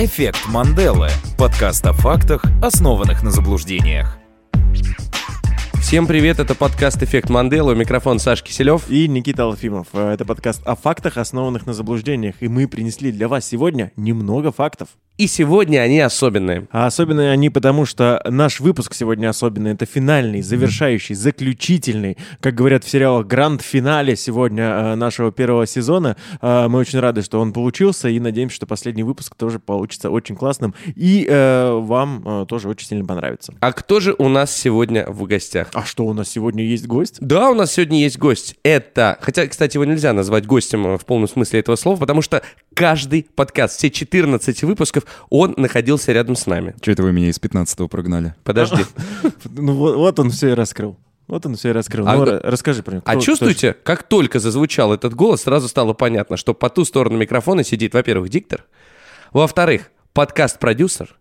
Эффект Манделы. Подкаст о фактах, основанных на заблуждениях. Всем привет, это подкаст «Эффект Манделы», микрофон Саш Киселев. И Никита Алфимов. Э, Это подкаст о фактах, основанных на заблуждениях. И мы принесли для вас сегодня немного фактов. И сегодня они особенные. А особенно они потому, что наш выпуск сегодня особенный. Это финальный, завершающий, заключительный, как говорят в сериалах, гранд-финале сегодня э, нашего первого сезона. Э, Мы очень рады, что он получился, и надеемся, что последний выпуск тоже получится очень классным. И э, вам тоже очень сильно понравится. А кто же у нас сегодня в гостях? А что, у нас сегодня есть гость? Да, у нас сегодня есть гость. Это, хотя, кстати, его нельзя назвать гостем в полном смысле этого слова, потому что каждый подкаст, все 14 выпусков, он находился рядом с нами. Че это вы меня из 15-го прогнали? Подожди. Ну вот, он все и раскрыл. Вот он все и раскрыл. А ну, расскажи про него. А Кто- чувствуете, как только зазвучал этот голос, сразу стало понятно, что по ту сторону микрофона сидит, во-первых, диктор, во-вторых, подкаст-продюсер,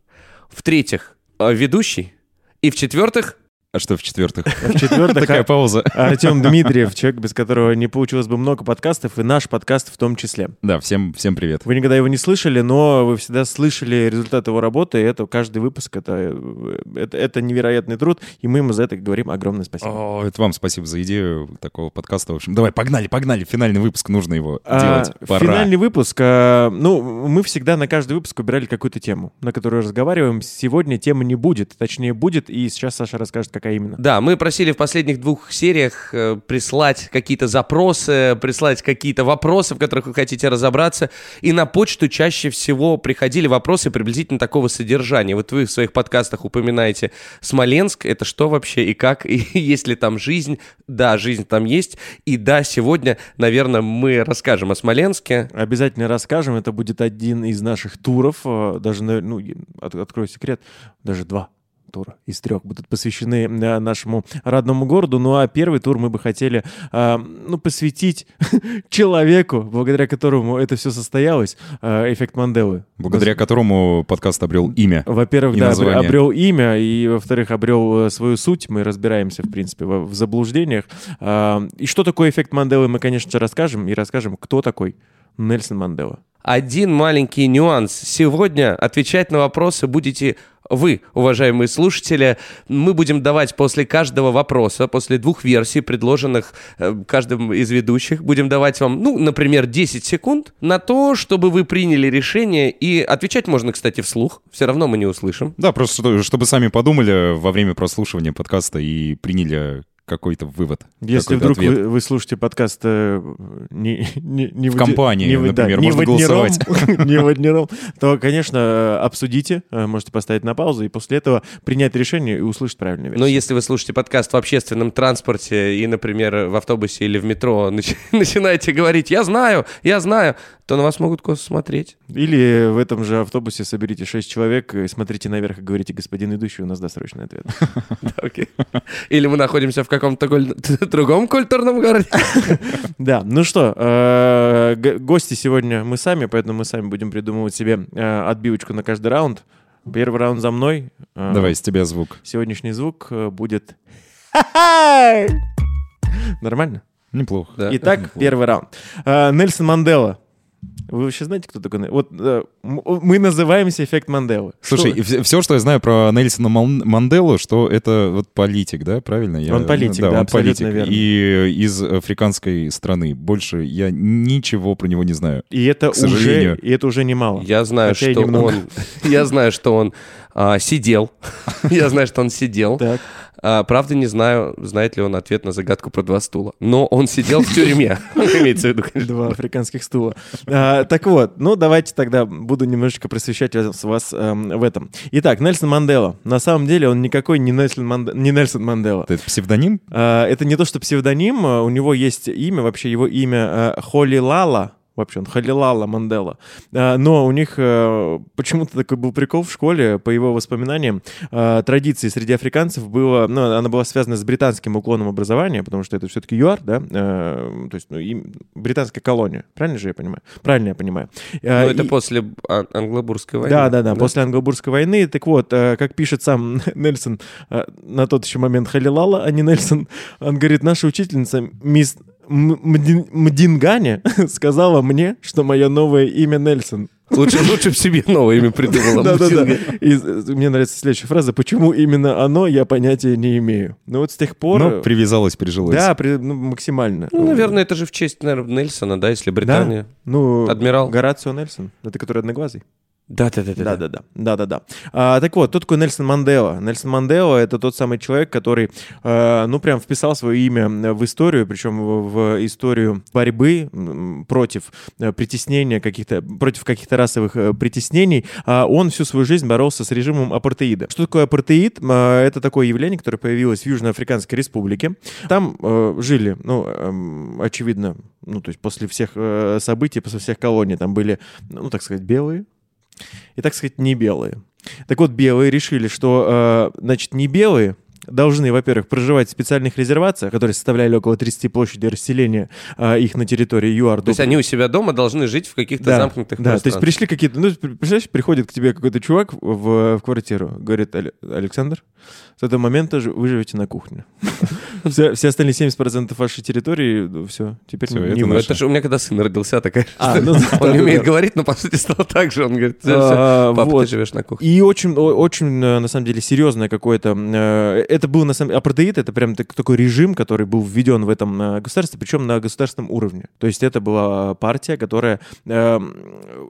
в-третьих, э, ведущий, и в-четвертых, А что в-четвертых? В-четвертых, Такая а- пауза. Артем Дмитриев, человек, без которого не получилось бы много подкастов, и наш подкаст в том числе. Да, всем, всем привет. Вы никогда его не слышали, но вы всегда слышали результат его работы, и это каждый выпуск, это, э, это, это невероятный труд, и мы ему за это говорим огромное спасибо. О, это вам спасибо за идею такого подкаста. В общем, давай, погнали, погнали. Финальный выпуск, нужно его А, делать. Пора. Финальный выпуск. а, ну, мы всегда на каждый выпуск выбирали какую-то тему, на которую разговариваем. Сегодня темы не будет, точнее будет, и сейчас Саша расскажет, какая именно. Да, мы просили в последних двух сериях э, прислать какие-то запросы, прислать какие-то вопросы, в которых вы хотите разобраться. И на почту чаще всего приходили вопросы приблизительно такого содержания. Вот вы в своих подкастах упоминаете Смоленск. Это что вообще и как? И есть ли там жизнь? Да, жизнь там есть. И да, сегодня, наверное, мы расскажем о Смоленске. Обязательно расскажем. Это будет один из наших туров. э, Даже, ну, от- открою секрет, даже два тура из трех будут посвящены э, нашему родному городу. Ну а первый тур мы бы хотели э, ну, посвятить человеку, благодаря которому это все состоялось, э, эффект Манделы. Благодаря которому подкаст обрел имя. Во-первых, И да, название. обрел имя, и, во-вторых, обрел э, свою суть. Мы разбираемся, в принципе, в, в заблуждениях. А, И что такое эффект Манделы, мы, конечно же, расскажем. И расскажем, кто такой Нельсон Мандела. Один маленький нюанс. Сегодня отвечать на вопросы будете вы, уважаемые слушатели. Мы будем давать после каждого вопроса, после двух версий, предложенных э, каждым из ведущих, будем давать вам, ну, например, 10 секунд на то, чтобы вы приняли решение. И отвечать можно, кстати, вслух. Все равно мы не услышим. Да, просто что- чтобы сами подумали во время прослушивания подкаста и приняли какой-то вывод. Если какой-то вдруг ответ. вы, вы слушаете подкаст э, не, не, не В в компании, например, не можно однером, голосовать. не в однером, то, конечно, э, обсудите, э, можете поставить на паузу и после этого принять решение и услышать правильную версию. Но если вы слушаете подкаст в общественном транспорте и, например, в автобусе или в метро нач- начинаете говорить «я знаю, я знаю», то на вас могут косо смотреть. Или в этом же автобусе соберите шесть человек, смотрите наверх и говорите, господин идущий, у нас досрочный ответ. Да. Или мы находимся в каком-то другом культурном городе. Да, ну что, э, гости сегодня мы сами, поэтому мы сами будем придумывать себе э, отбивочку на каждый раунд. Первый раунд за мной. Э, Давай, с тебя звук. Сегодняшний звук будет... Нормально? Неплохо. Да. Итак, Неплохо. первый раунд. Нельсон Мандела. Вы вообще знаете, кто такой? Вот э, мы называемся эффект Манделы. Слушай, Что- все, что я знаю про Нельсона Манделу, что это вот политик, да, правильно? Я- Он политик, да, он абсолютно политик. верно. И из африканской страны. Больше я ничего про него не знаю. и это к сожалению. уже, и это уже немало. Я знаю, Хотя что немного. он... Я знаю, что он а, сидел. Я знаю, что он сидел. Так. А, правда, не знаю, знает ли он ответ на загадку про два стула. Но он сидел в тюрьме. Имеется в виду, конечно. Два африканских стула. А, так вот, ну давайте тогда буду немножечко просвещать вас, вас, эм, в этом. Итак, Нельсон Мандела. На самом деле он никакой не Нельсон, Манде- не Нельсон Мандела. Это псевдоним? А, это не то, что псевдоним, у него есть имя, вообще его имя э, Холли Лала. Вообще он Халилала Мандела. А, Но у них э, почему-то такой был прикол в школе, по его воспоминаниям. э, Традицией среди африканцев было, ну, она была связана с британским уклоном образования, потому что это все-таки ЮАР, да, э, то есть ну, им- британская колония. Правильно же я понимаю? Правильно я понимаю. Э, Ну, это и- после а- англобурской войны. да, да, да, после англобурской войны. Так вот, как пишет сам Нельсон, на тот еще момент Халилала, а не Нельсон, он говорит, наша учительница, мисс Мдингане, сказала мне, что мое новое имя Нельсон. Лучше, лучше в себе новое имя придумала. Да-да-да. Мусинга. И э, мне нравится следующая фраза. Почему именно оно, я понятия не имею. Ну вот с тех пор... Ну, привязалась, прижилась. Да, при- ну, максимально. Ну, наверное, это же в честь, наверное, Нельсона, да, если Да. Британия. Ну, Адмирал. Горацио Нельсон. Это который одноглазый? Да-да-да. Да-да-да. Да-да-да. А, так вот, кто такой Нельсон Мандела? Нельсон Мандела — это тот самый человек, который, э, ну, прям вписал свое имя в историю, причем в, в историю борьбы против э, притеснения каких-то, против каких-то расовых э, притеснений. А он всю свою жизнь боролся с режимом апартеида. Что такое апартеид? А, Это такое явление, которое появилось в Южноафриканской республике. Там э, жили, ну, эм, очевидно, ну, то есть после всех э, событий, после всех колоний, там были, ну, так сказать, белые, и, так сказать, не белые. Так вот, белые решили, что, э, значит, не белые должны, во-первых, проживать в специальных резервациях, которые составляли около 30 площади расселения э, их на территории ЮАР. То есть они у себя дома должны жить в каких-то да, замкнутых да, то есть пришли какие-то, ну, представляешь, приходит к тебе какой-то чувак в, в квартиру, говорит, «Але- Александр, с этого момента вы живете на кухне. Все, все остальные 70% вашей территории, все, теперь Всё, не это. Это же у меня когда сын родился такая А, ну Он не да, умеет да. говорить, но по сути стал так же. Он говорит, «Всё, А, всё, папа, вот. ты живешь на кухне. И очень, очень, э, на самом деле, серьезное какое-то... э, Это был, на самом деле, апартеид, это прям так- такой режим, который был введен в этом э, государстве, причем на государственном уровне. То есть это была партия, которая э,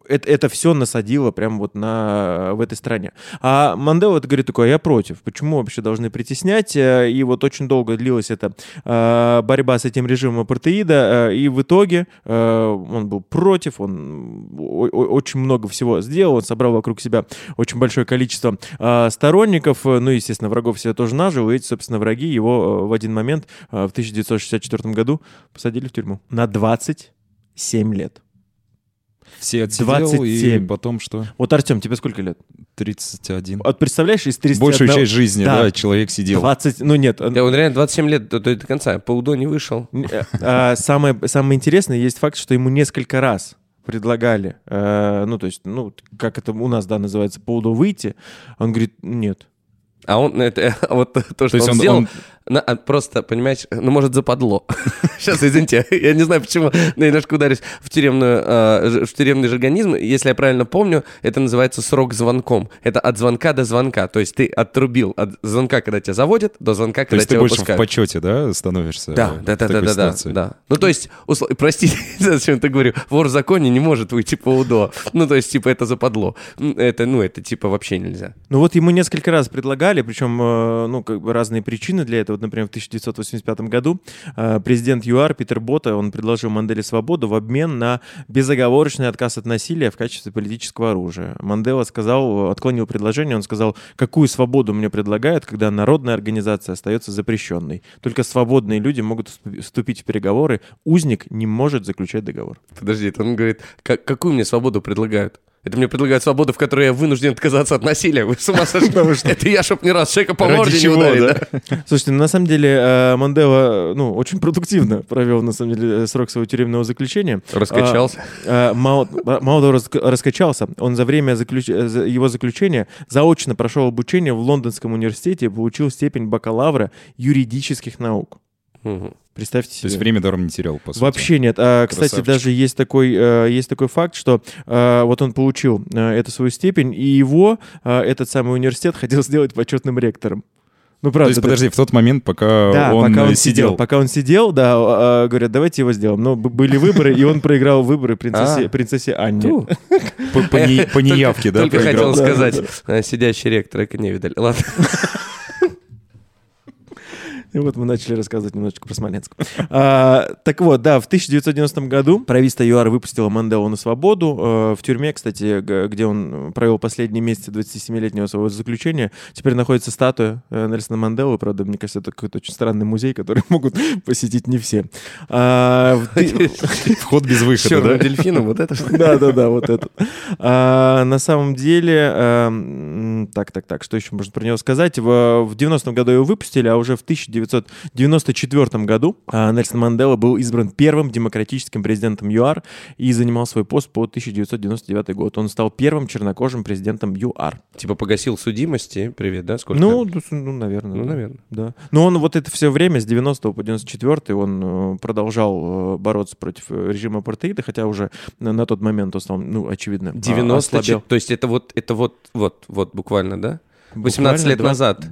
это, это все насадила прям вот на, в этой стране. А Мандела это говорит такое, я против. Почему вообще должны притеснять? Э, И вот очень долго длилась эта э, борьба с этим режимом апартеида, э, и в итоге э, он был против, он очень много всего сделал, он собрал вокруг себя очень большое количество э, сторонников, э, ну, естественно, врагов себе тоже нажил, и эти, собственно, враги его э, в один момент э, в 1964 году посадили в тюрьму на 27 лет. Все отсидел, 27. и потом что? Вот, Артем, тебе сколько лет? 31. Вот представляешь, из 31... Большую часть жизни, Да. да, человек сидел. 20, ну нет, Да, он реально 27 лет до, до конца. По УДО не вышел. Э, а, Самое, самое интересное, есть факт, что ему несколько раз предлагали, э, ну, то есть, ну, как это у нас, да, называется, по УДО выйти. Он говорит, нет. А он это вот то, что То он, он- сделал, он- на- а, просто, понимаешь, ну, может, западло. Сейчас, извините, я не знаю, почему но я немножко ударюсь в, тюремную, ж- в тюремный жаргонизм. Если я правильно помню, это называется срок звонком. Это от звонка до звонка. То есть ты отрубил от звонка, когда тебя заводят, до звонка, То когда есть ты тебя больше в выпускают. почете, да, становишься? Да, да, да, да, да, да, да. Ну, то есть, услов- прости, зачем ты говорю, вор в законе не может выйти по УДО. Ну, то есть, типа, это западло. Это, ну, это, типа, вообще нельзя. Ну вот ему несколько раз предлагали, причем, э, ну, как бы разные причины для этого. Вот, например, в 1985 году э, президент ЮАР Питер Бота, он предложил Манделе свободу в обмен на безоговорочный отказ от насилия в качестве политического оружия. Мандела сказал, отклонил предложение, он сказал, какую свободу мне предлагают, когда народная организация остается запрещенной. Только свободные люди могут вступ- вступить в переговоры, узник не может заключать договор. Подожди, он говорит, «Как- какую мне свободу предлагают? Это мне предлагают свободу, в которой я вынужден отказаться от насилия. Вы с ума сошли? Это я, чтоб не раз человека по морде не ударить, да? да? Слушайте, ну, на самом деле э, Мандела, ну, очень продуктивно провел, на самом деле, э, срок своего тюремного заключения. Раскачался. А, а, мало, того, раск- раскачался, он за время э, его заключения заочно прошел обучение в Лондонском университете и получил степень бакалавра юридических наук. Представьте То себе. есть время даром не терял, по сути. Вообще нет. А, кстати, Красавчик. даже есть такой, э, есть такой факт, что э, вот он получил э, эту свою степень, и его этот самый университет хотел сделать почетным ректором. Ну, То правда. есть, да. подожди, в тот момент, пока Да, он, пока он сидел. Пока он сидел, да, а, говорят, давайте его сделаем. Но б- были выборы, и он проиграл выборы принцессе, А. принцессе Анне. По, по не- по неявке, да, Только проиграл? хотел сказать, сидящий ректор, это не видали. Ладно. И вот мы начали рассказывать немножечко про Смоленск. А, так вот, да, в 1990 году правительство ЮАР выпустило Манделу на свободу. Э, в тюрьме, кстати, где он провел последние месяцы 27-летнего своего заключения, теперь находится статуя э, Нельсона Манделы. Правда, мне кажется, это какой-то очень странный музей, который могут посетить не все. А, Вход без выхода, черным да? дельфином, вот это что? Да, да, да, вот это. А, на самом деле, а, м, М, Так, так, так, что еще можно про него сказать? В, в 90-м году его выпустили, а уже в 1994 году а, Нельсон Мандела был избран первым демократическим президентом ЮАР и занимал свой пост по 1999 год. Он стал первым чернокожим президентом ЮАР. Типа погасил судимости. Привет, да? Сколько? Ну, ну, наверное. Ну, да. наверное. Да. Но он вот это все время, с 90 по 94 он э, продолжал э, бороться против э, режима апартеида, хотя уже на, тот момент он стал, ну, очевидно, а, 90 ослабел. То есть это вот, это вот, вот, вот буквально, да? 18 Буквально лет два- назад.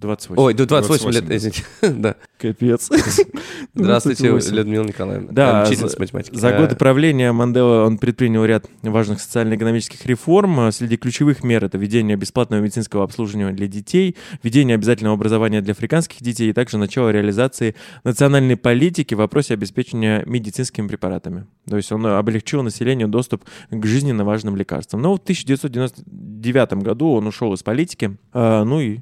28. Ой, да 28 лет, 28, извините. Да. Капец. Здравствуйте, 28. Людмила Николаевна. Да, Учительница за- математики. За Э, годы правления Мандела он предпринял ряд важных социально-экономических реформ. А Среди ключевых мер это введение бесплатного медицинского обслуживания для детей, введение обязательного образования для африканских детей и также начало реализации национальной политики в вопросе обеспечения медицинскими препаратами. То есть он облегчил населению доступ к жизненно важным лекарствам. Но в 1999 году он ушел из политики, а, ну и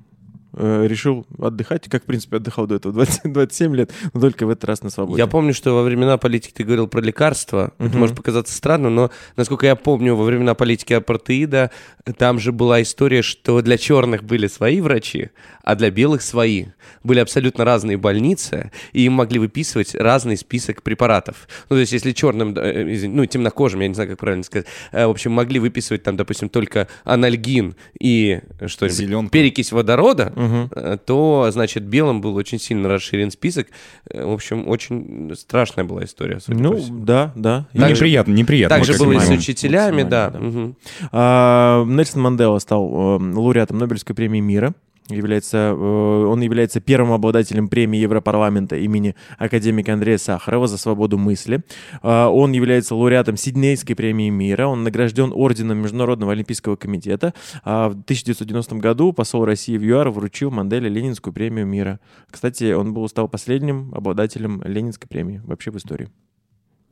решил отдыхать, как, в принципе, отдыхал до этого 20 27 лет, но только в этот раз на свободе. Я помню, что во времена политики ты говорил про лекарства. Это Мгм. может показаться странным, но, насколько я помню, во времена политики апартеида там же была история, что для черных были свои врачи, а для белых свои. Были абсолютно разные больницы, и им могли выписывать разный список препаратов. Ну, то есть, если черным, э, ну, темнокожим, я не знаю, как правильно сказать, э, в общем, могли выписывать там, допустим, только анальгин и что-нибудь, перекись водорода, Мгм. Э, то, значит, белым был очень сильно расширен список. Э, В общем, очень страшная была история, судя по Ну, всему. да, да. Ну, Так же- неприятно, неприятно. Так же было и с учителями, да. максимально, Мгм. А, Нельсон Мандела стал э, лауреатом Нобелевской премии мира. Является, э, он является первым обладателем премии Европарламента имени академика Андрея Сахарова за свободу мысли. А, Он является лауреатом Сиднейской премии мира. Он награжден орденом Международного олимпийского комитета. А в 1990 году посол России в ЮАР вручил Манделе Ленинскую премию мира. Кстати, он был, стал последним обладателем Ленинской премии вообще в истории.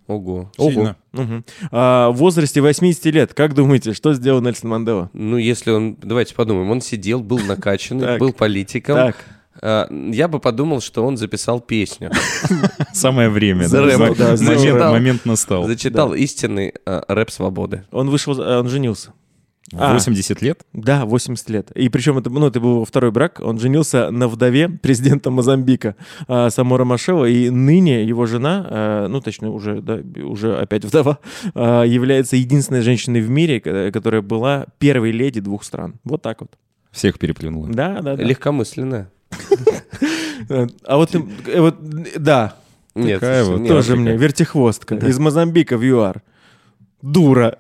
Ого. Сильно. Мгм. А, в возрасте 80 лет, как думаете, что сделал Нельсон Мандела? Ну, если он... Давайте подумаем. Он сидел, был накачанный, был политиком. Так, А, Я бы подумал, что он записал песню. Самое время. За да. рэп, да, момент, момент настал. Зачитал истинный а, рэп свободы. он вышел, э, он женился. А. 80 лет? Да, 80 лет. И причем это, ну, это был второй брак. Он женился на вдове президента Мозамбика а, Самора Машева. И ныне его жена, а, ну, точнее, уже, да, уже опять вдова, а, является единственной женщиной в мире, ко- которая была первой леди двух стран. Вот так вот. Всех переплюнула. Да, да, да. Легкомысленная. Э, А вот, э, вот, да, Нет, Такая вот нет. тоже мне, вертихвостка. Из Мозамбика в ЮАР. Дура.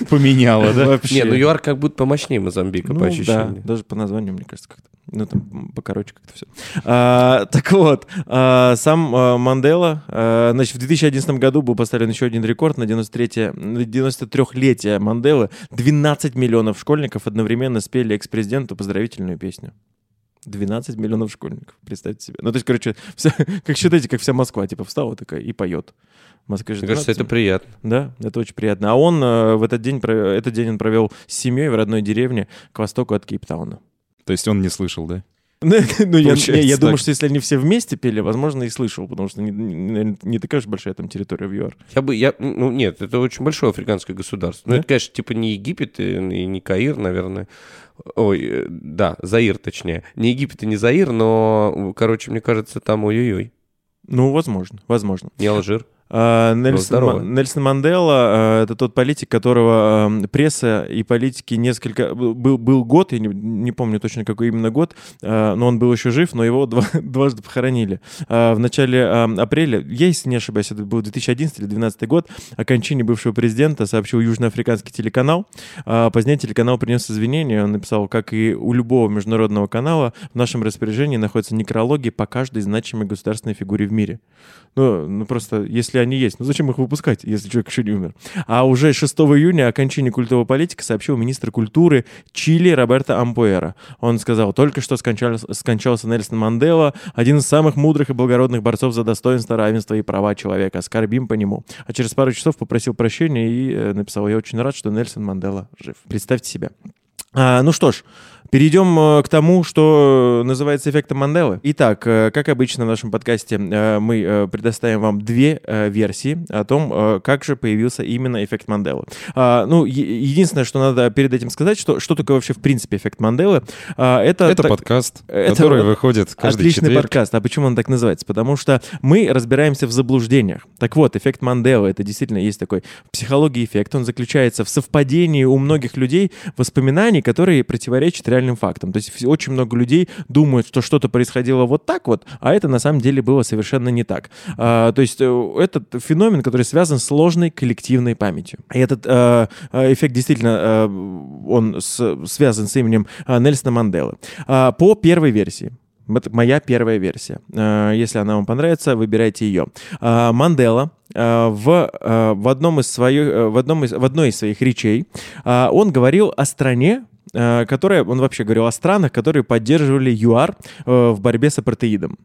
Поменяла, да? Вообще. Не, ну ЮАР как будто помощнее Мозамбика, Ну, по да, ощущениям. даже по названию, мне кажется, как-то. Ну, там покороче как-то все. так вот, а, сам а, Мандела, а, значит, в 2011 году был поставлен еще один рекорд на 93 на 93-летие Манделы. 12 миллионов школьников одновременно спели экс-президенту поздравительную песню. 12 миллионов школьников, представьте себе. Ну, то есть, короче, вся- как считаете, как вся Москва, типа, встала такая и поет. В Москве же Мне кажется, 12 это приятно. да, это очень приятно. А он э, в этот день, про- этот день он провел с семьей в родной деревне к востоку от Кейптауна. То есть он не слышал, да? Ну, ну, я, не, я думаю, что если они все вместе пели, возможно, и слышал, потому что не, не- не такая уж большая там территория в ЮАР. Я бы, я, ну нет, это очень большое африканское государство. Ну Да? это, конечно, типа не Египет и, и не Каир, наверное. Ой, э, да, Заир точнее. Не Египет и не Заир, но, короче, мне кажется, там ой-ой-ой. Ну, возможно, возможно. Не Алжир. А, Нельсон, Нельсон Мандела э, это тот политик, которого э, пресса и политики несколько... Был, был год, я не, не помню точно какой именно год, э, но он был еще жив, но его два- дважды похоронили. Э, В начале э, апреля, я, если не ошибаюсь, это был 2011 или 2012 год, о кончине бывшего президента сообщил южноафриканский телеканал. Позднее телеканал принес извинения, он написал, как и у любого международного канала, в нашем распоряжении находятся некрологи по каждой значимой государственной фигуре в мире. Ну, ну просто, если они есть, ну зачем их выпускать, если человек еще не умер? А уже 6 июня о кончине культового политика сообщил министр культуры Чили Роберто Ампуэра. Он сказал, только что скончался, скончался Нельсон Мандела, один из самых мудрых и благородных борцов за достоинство, равенство и права человека. Скорбим по нему. А через пару часов попросил прощения и э, написал, я очень рад, что Нельсон Мандела жив. Представьте себе. А, ну что ж, Перейдем э, к тому, что называется эффектом Манделы. Итак, э, как обычно в нашем подкасте, э, мы э, предоставим вам две э, версии о том, э, как же появился именно эффект Манделы. А, ну, единственное, что надо перед этим сказать, что, что такое вообще в принципе эффект Манделы. А, это Это так- подкаст, это который выходит каждый Отличный четверг. подкаст. А почему он так называется? Потому что мы разбираемся в заблуждениях. Так вот, эффект Манделы, это действительно есть такой психологии эффект. Он заключается в совпадении у многих людей воспоминаний, которые противоречат реальным фактам. То есть очень много людей думают, что что-то происходило вот так вот, а это на самом деле было совершенно не так. А, то есть э, этот феномен, который связан с сложной коллективной памятью. И этот э, э, эффект действительно, э, он с- связан с именем э, Нельсона Манделы. А, по первой версии, это моя первая версия. Если она вам понравится, выбирайте ее. А, Мандела в, в, одном из своих, в, одном из, в одной из своих речей он говорил о стране, которая, он вообще говорил о странах, которые поддерживали ЮАР э, в борьбе с апартеидом.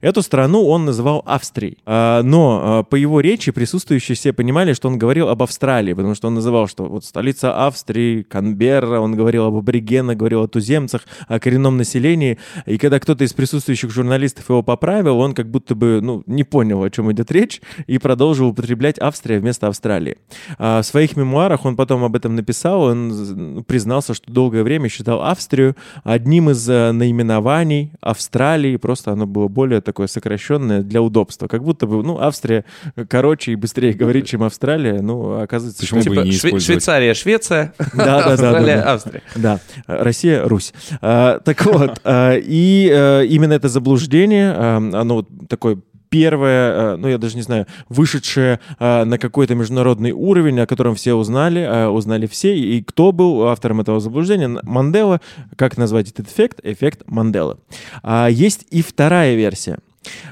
Эту страну он называл Австрией. А, Но э, по его речи присутствующие все понимали, что он говорил об Австралии, потому что он называл, что вот столица Австрии, Канберра, он говорил об аборигенах, говорил о туземцах, о коренном населении. И когда кто-то из присутствующих журналистов его поправил, он как будто бы ну, не понял, о чем идет речь, и продолжил употреблять Австрия вместо Австралии. В своих мемуарах он потом об этом написал, он з- признался, что долгое время считал Австрию одним из э, наименований Австралии, просто оно было более такое сокращенное для удобства. Как будто бы, ну, Австрия короче и быстрее говорит, чем Австралия, ну, оказывается, Почему что- бы и Типа не Шве- использовать? Швейцария, Швеция, Австралия. Австрия. Да, Россия, Русь. А, так вот, а, и э, именно это заблуждение, а, оно вот такое первое, э, ну я даже не знаю, вышедшее э, на какой-то международный уровень, о котором все узнали, э, узнали все, и кто был автором этого заблуждения? Мандела. Как назвать этот эффект? Эффект Манделы. А, Есть и вторая версия.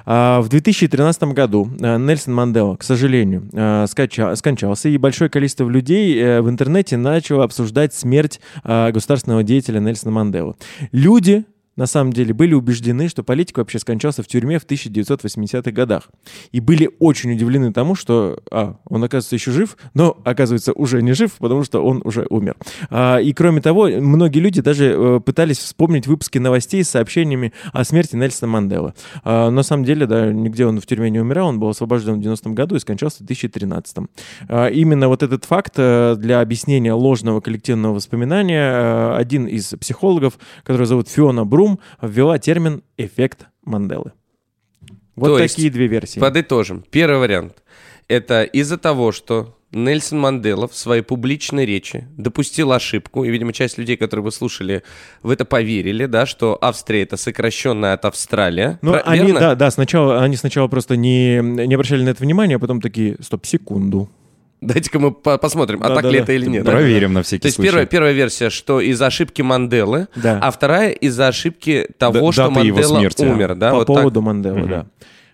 А, В 2013 году Нельсон Мандела, к сожалению, скончался, и большое количество людей в интернете начало обсуждать смерть государственного деятеля Нельсона Манделы. Люди на самом деле были убеждены, что политик вообще скончался в тюрьме в 1980-х годах. И были очень удивлены тому, что а, он, оказывается, еще жив, но, оказывается, уже не жив, потому что он уже умер. А, и, кроме того, многие люди даже э, пытались вспомнить выпуски новостей с сообщениями о смерти Нельсона Манделы. А, на самом деле, да, нигде он в тюрьме не умирал, он был освобожден в 90-м году и скончался в 2013-м. А, именно вот этот факт э, для объяснения ложного коллективного воспоминания э, один из психологов, который зовут Фиона Брум, ввела термин «эффект Манделы». Вот То есть, такие две версии. Подытожим. Первый вариант. Это из-за того, что Нельсон Мандела в своей публичной речи допустил ошибку, и, видимо, часть людей, которые вы слушали, в это поверили, да, что Австрия — это сокращенная от Австралия. Ну, они, верно? да, да, сначала, они сначала просто не, не обращали на это внимания, а потом такие, стоп, секунду. Дайте-ка мы по- посмотрим, а Да, так да, ли да. это или нет. да? Проверим на всякий То есть случай. первая, первая версия, что из-за ошибки Манделы, Да. а вторая из-за ошибки того, Д- что Мандела смерти. умер. Да, По вот так. поводу Манделы, Мгм. да.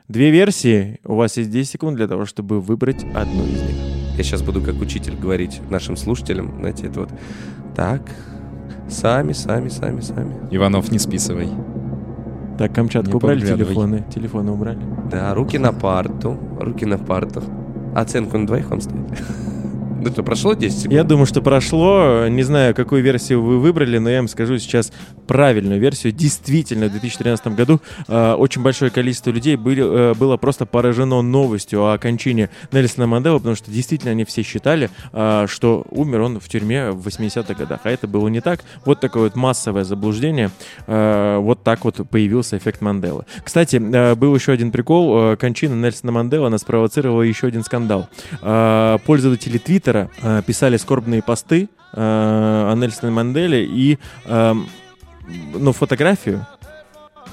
Две версии, у вас есть 10 секунд для того, чтобы выбрать одну из них. Я сейчас буду как учитель говорить нашим слушателям, знаете, это вот так, сами, сами, сами, сами. Иванов, не списывай. Так, Камчатку Не убрали телефоны? Телефоны убрали? Да, руки на парту, руки на парту. Оценку на двоих вам ставить. Что, прошло 10 секунд? Я думаю, что прошло. Не знаю, какую версию вы выбрали, но я вам скажу сейчас правильную версию. Действительно, в 2013 году э, очень большое количество людей были, э, было просто поражено новостью о кончине Нельсона Манделы, потому что действительно они все считали, э, что умер он в тюрьме в 80-х годах. А это было не так. Вот такое вот массовое заблуждение. Э, вот так вот появился эффект Манделы. Кстати, э, был еще один прикол. Э, кончина Нельсона Манделы, она спровоцировала еще один скандал. Э, пользователи Твиттера э, писали скорбные посты э, о Нельсоне Манделе и эм, ну, фотографию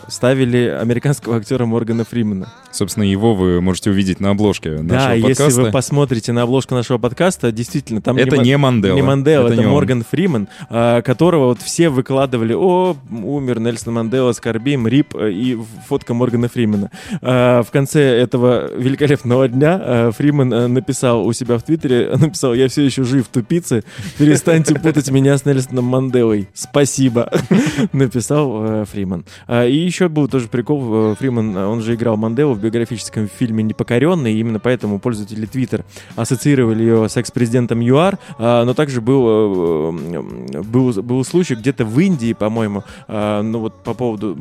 ставили американского актера Моргана Фримена. Собственно, его вы можете увидеть на обложке нашего да, подкаста. если вы посмотрите на обложку нашего подкаста, действительно, там Это не Мандела. Не Мандела, это, не он. Морган Фриман, а, которого вот все выкладывали, о, умер Нельсон Мандела, скорбим, рип, э, и фотка Моргана Фримена. А, В конце этого великолепного дня а, Фриман э, написал у себя в Твиттере, написал, я все еще жив, тупицы, перестаньте путать меня с Нельсоном Манделой. Спасибо, написал э, Фриман. И еще был тоже прикол, Фриман, он же играл Манделу в автобиографическом фильме «Непокоренный», и именно поэтому пользователи Twitter ассоциировали ее с экс-президентом ЮАР, а, но также был, э, был, был случай где-то в Индии, по-моему, а, ну вот по поводу,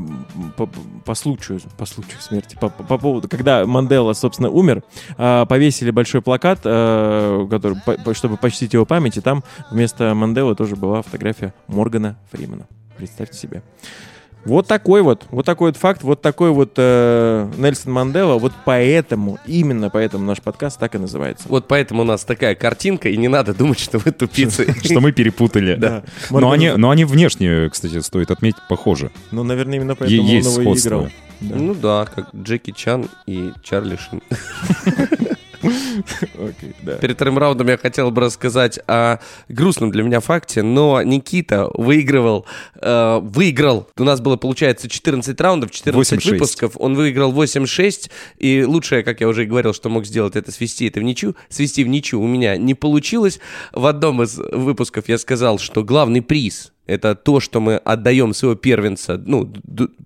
по, по случаю, по случаю смерти, по, по поводу, когда Мандела, собственно, умер, а, повесили большой плакат, который, чтобы почтить его память, и там вместо Манделы тоже была фотография Моргана Фримана. Представьте себе. Вот такой вот, вот такой вот факт, вот такой вот э, Нельсон Мандела, вот поэтому, именно поэтому наш подкаст так и называется. Вот поэтому у нас такая картинка, и не надо думать, что вы тупицы. Что мы перепутали. Да. Но они, но они внешне, кстати, стоит отметить, похожи. Ну, наверное, именно поэтому он его и играл. Ну да, как Джеки Чан и Чарли Шин. Окей, да. Перед вторым раундом я хотел бы рассказать о грустном для меня факте, но Никита выигрывал, э, выиграл. У нас было, получается, 14 раундов, 14 8-6. выпусков. Он выиграл 8-6, и лучшее, как я уже и говорил, что мог сделать, это свести это в ничью. Свести в ничью у меня не получилось. В одном из выпусков я сказал, что главный приз это то, что мы отдаем своего первенца ну,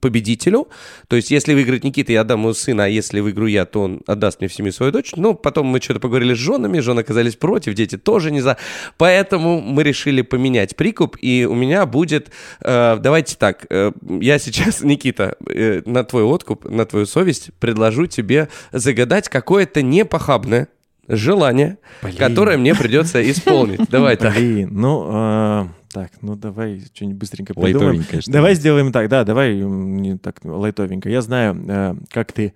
победителю. То есть, если выиграет Никита, я отдам ему сына, а если выиграю я, то он отдаст мне в семью свою дочь. Ну, потом мы что-то поговорили с женами, жены оказались против, дети тоже не за. Поэтому мы решили поменять прикуп, и у меня будет... э, давайте так, э, я сейчас, Никита, э, на твой откуп, на твою совесть предложу тебе загадать какое-то непохабное желание, которое мне придется исполнить. Давай так. Блин, ну, а, так, ну давай что-нибудь быстренько придумаем. Лайтовенькое что-то. Давай сделаем так, да, давай не так лайтовенько. Я знаю, э, как ты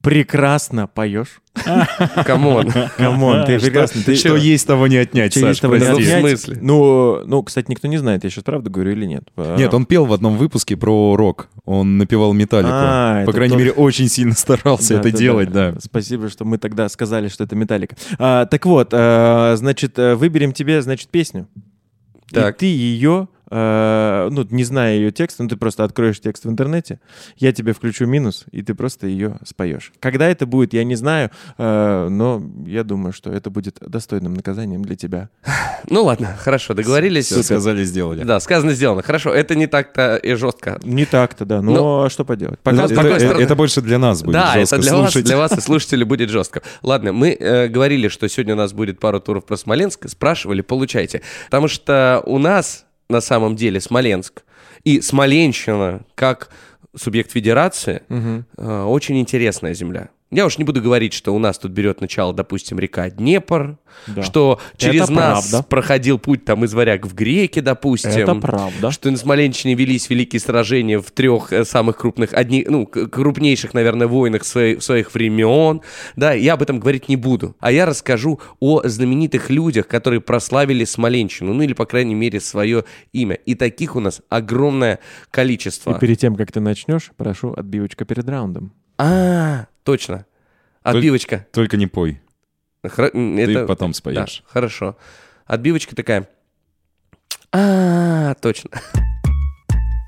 прекрасно поешь. Come on. Come on, ты Что- прекрасно. Ты Что есть, того не отнять, Чё есть Саш, того не прости. в отнять? смысле? Ну, ну, кстати, никто не знает, я сейчас правду говорю или нет. А, Нет, он пел в одном выпуске про рок. Он напевал металлику. А, По крайней мере, очень сильно старался это делать, да. Спасибо, что мы тогда сказали, что это металлика. А, так вот, а, значит, э, выберем тебе, значит, песню. Так. И ты ее, э, ну, не зная ее текст, ну, ты просто откроешь текст в интернете, я тебе включу минус, и ты просто ее споешь. Когда это будет, я не знаю, э, но я думаю, что это будет достойным наказанием для тебя. Ну ладно, хорошо, договорились. Все сказали, сделали. Да, сказано, сделано. Хорошо, это не так-то и жестко. Не так-то, да, но Ну, а что поделать? Пока, Это, это- стороны- это больше для нас будет да, жестко это для вас, слушать. для вас и слушателей будет жестко. Ладно, мы э, говорили, что сегодня у нас будет пару туров про Смоленск. Спрашивали, получайте. Потому что у нас на самом деле Смоленск и Смоленщина как субъект федерации э, очень интересная земля. Я уж не буду говорить, что у нас тут берет начало, допустим, река Днепр, Да. что через Это нас правда. проходил путь там из варяг в греки, допустим. Это правда. Что на Смоленщине велись великие сражения в трех э, самых крупных, одни, ну, крупнейших, наверное, войнах своей- своих времен. Да, я об этом говорить не буду. А я расскажу о знаменитых людях, которые прославили Смоленщину, ну или, по крайней мере, свое имя. И таких у нас огромное количество. И перед тем, как ты начнешь, прошу отбивочка перед раундом. А, точно. Отбивочка. Только не пой. Хра- м, Ты это- потом Да, споешь. хорошо. Отбивочка такая. А, точно.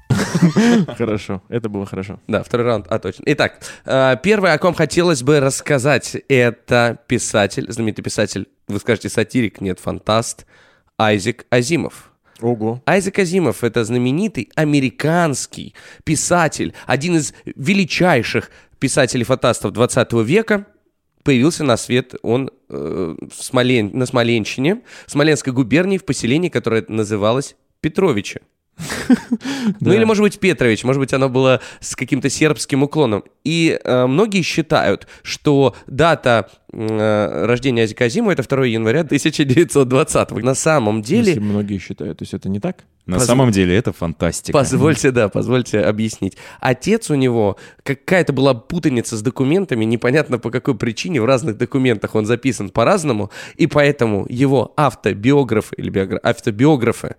Хорошо, это было хорошо. Да, второй раунд. А, точно. Итак, э, первое, о ком хотелось бы рассказать, это писатель, знаменитый писатель, вы скажете сатирик, нет, фантаст, Айзек Азимов. Ого. Айзек Азимов — это знаменитый американский писатель, один из величайших писателей-фантастов 20 века. Появился на свет он э, в Смолен- на Смоленщине, Смоленской губернии, в поселении, которое называлось Петровичи. Ну или, может быть, Петрович, может быть, оно было с каким-то сербским уклоном. И э, многие считают, что дата э, рождения Азика Азимова это 2 января 1920 На самом деле... Если многие считают, то есть это не так? На Позв- самом деле это фантастика. Позвольте, да, позвольте объяснить. Отец у него, какая-то была путаница с документами, непонятно по какой причине, в разных документах он записан по-разному, и поэтому его автобиографы или биогра- автобиографы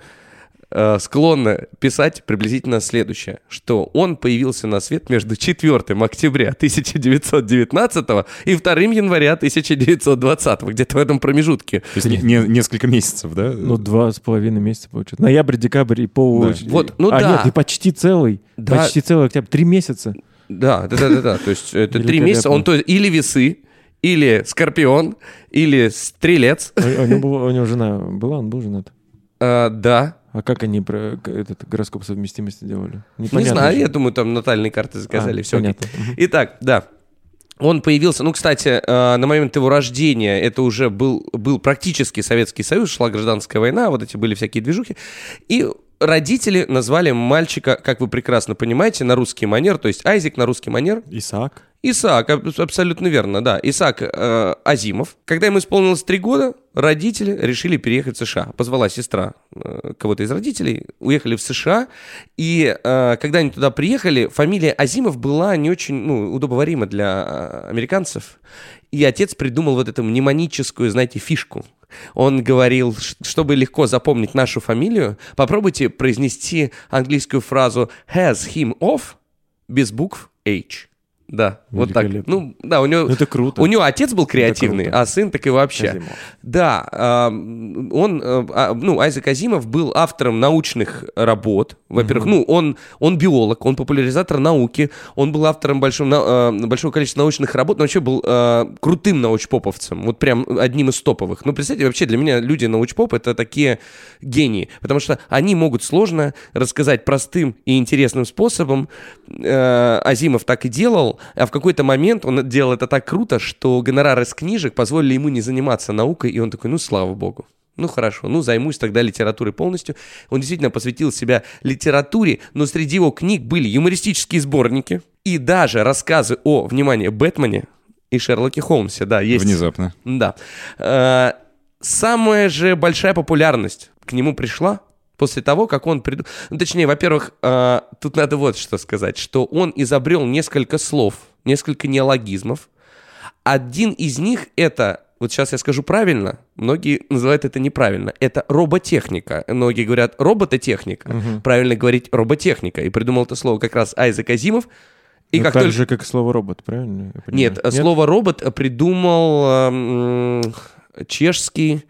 э, склонны писать приблизительно следующее, что он появился на свет между 4 октября 1919 и 2 января 1920, где-то в этом промежутке. То есть не- не- несколько месяцев, да? Ну, два с половиной месяца получается. Ноябрь, декабрь и пол... Да. Вот, ну а, да. нет, и почти целый. Да. Почти целый октябрь. Три месяца. Да, да, да, да, да. То есть это три месяца. Он то есть или весы, или скорпион, или стрелец. А- а У него, была- у него жена была, он был женат. А, да. А как они про этот гороскоп совместимости делали? Не Непонятно знаю, же. я думаю, там натальные карты заказали, А, все. понятно. Итак, да. Он появился, ну, кстати, э, на момент его рождения это уже был, был практически Советский Союз, шла гражданская война, вот эти были всякие движухи. И родители назвали мальчика, как вы прекрасно понимаете, на русский манер, то есть Айзек на русский манер. Исаак. Исаак, аб- абсолютно верно, да. Исаак э, Азимов. Когда ему исполнилось три года, родители решили переехать в США. Позвала сестра э, кого-то из родителей, уехали в США. И э, когда они туда приехали, фамилия Азимов была не очень ну, удобоварима для э, американцев. И отец придумал вот эту мнемоническую, знаете, фишку. Он говорил, чтобы легко запомнить нашу фамилию, попробуйте произнести английскую фразу «has him off» без букв H. Да, вот так. Ну, да, у него... Ну, это круто. У него отец был креативный, а сын так и вообще. Азимов. Да, он, э, а, ну, Айзек Азимов был автором научных работ. Во-первых, ну, он, он биолог, он популяризатор науки, он был автором большого, э, большого количества научных работ, но вообще был э, крутым научпоповцем, вот прям одним из топовых. Ну, представьте, вообще для меня люди научпоп — это такие гении, потому что они могут сложно рассказать простым и интересным способом. Азимов так и делал, а в какой-то момент он делал это так круто, что гонорары с книжек позволили ему не заниматься наукой, и он такой, ну, слава богу. Ну хорошо, ну займусь тогда литературой полностью. Он действительно посвятил себя литературе, но среди его книг были юмористические сборники и даже рассказы о, внимание, Бэтмене и Шерлоке Холмсе. Да, есть. Внезапно. Да. Э, Самая же большая популярность к нему пришла после того, как он придумал... Ну, точнее, во-первых, э, тут надо вот что сказать, что он изобрел несколько слов, несколько неологизмов. Один из них это, вот сейчас я скажу правильно, многие называют это неправильно, это роботехника. Многие говорят робототехника. Правильно говорить роботехника. И придумал это слово как раз Айзек Азимов. И Ну, как так только... же, как и слово робот, правильно? понимаю? Нет, слово робот придумал эм, чешский.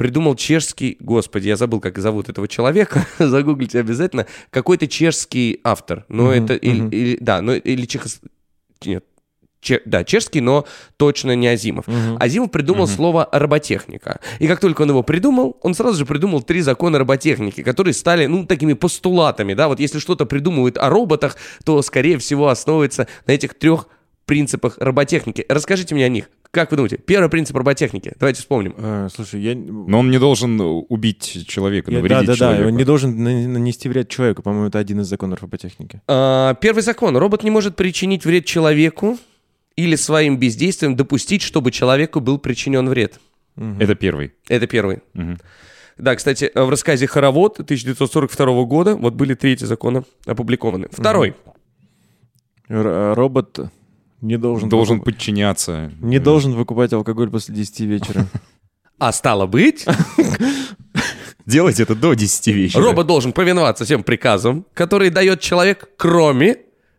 Придумал чешский, господи, я забыл, как зовут этого человека, загуглите обязательно, какой-то чешский автор, но Мгм, это, или, мгм. или- да, ну, или чехос... Нет, че- да, чешский, но точно не Азимов. Мгм. Азимов придумал слово роботехника. И как только он его придумал, он сразу же придумал три закона роботехники, которые стали, ну, такими постулатами, да, вот если что-то придумывают о роботах, то, скорее всего, основывается на этих трех принципах роботехники. Расскажите мне о них. Как вы думаете? Первый принцип роботехники. Давайте вспомним. Э, Слушай, я... Но он не должен убить человека, я- навредить да, да, да, человеку. он не должен на- нанести вред человеку. По-моему, это один из законов роботехники. А, Первый закон. Робот не может причинить вред человеку или своим бездействием допустить, чтобы человеку был причинен вред. Это первый. Это первый. Мгм. Да, кстати, в рассказе «Хоровод» 1942 года вот были три эти закона опубликованы. Второй. Э, робот не должен... Должен выкуп- подчиняться. Не должен выкупать алкоголь после 10 вечера. А стало быть, Делать это до 10 вечера. робот должен повиноваться всем приказам, которые дает человек, кроме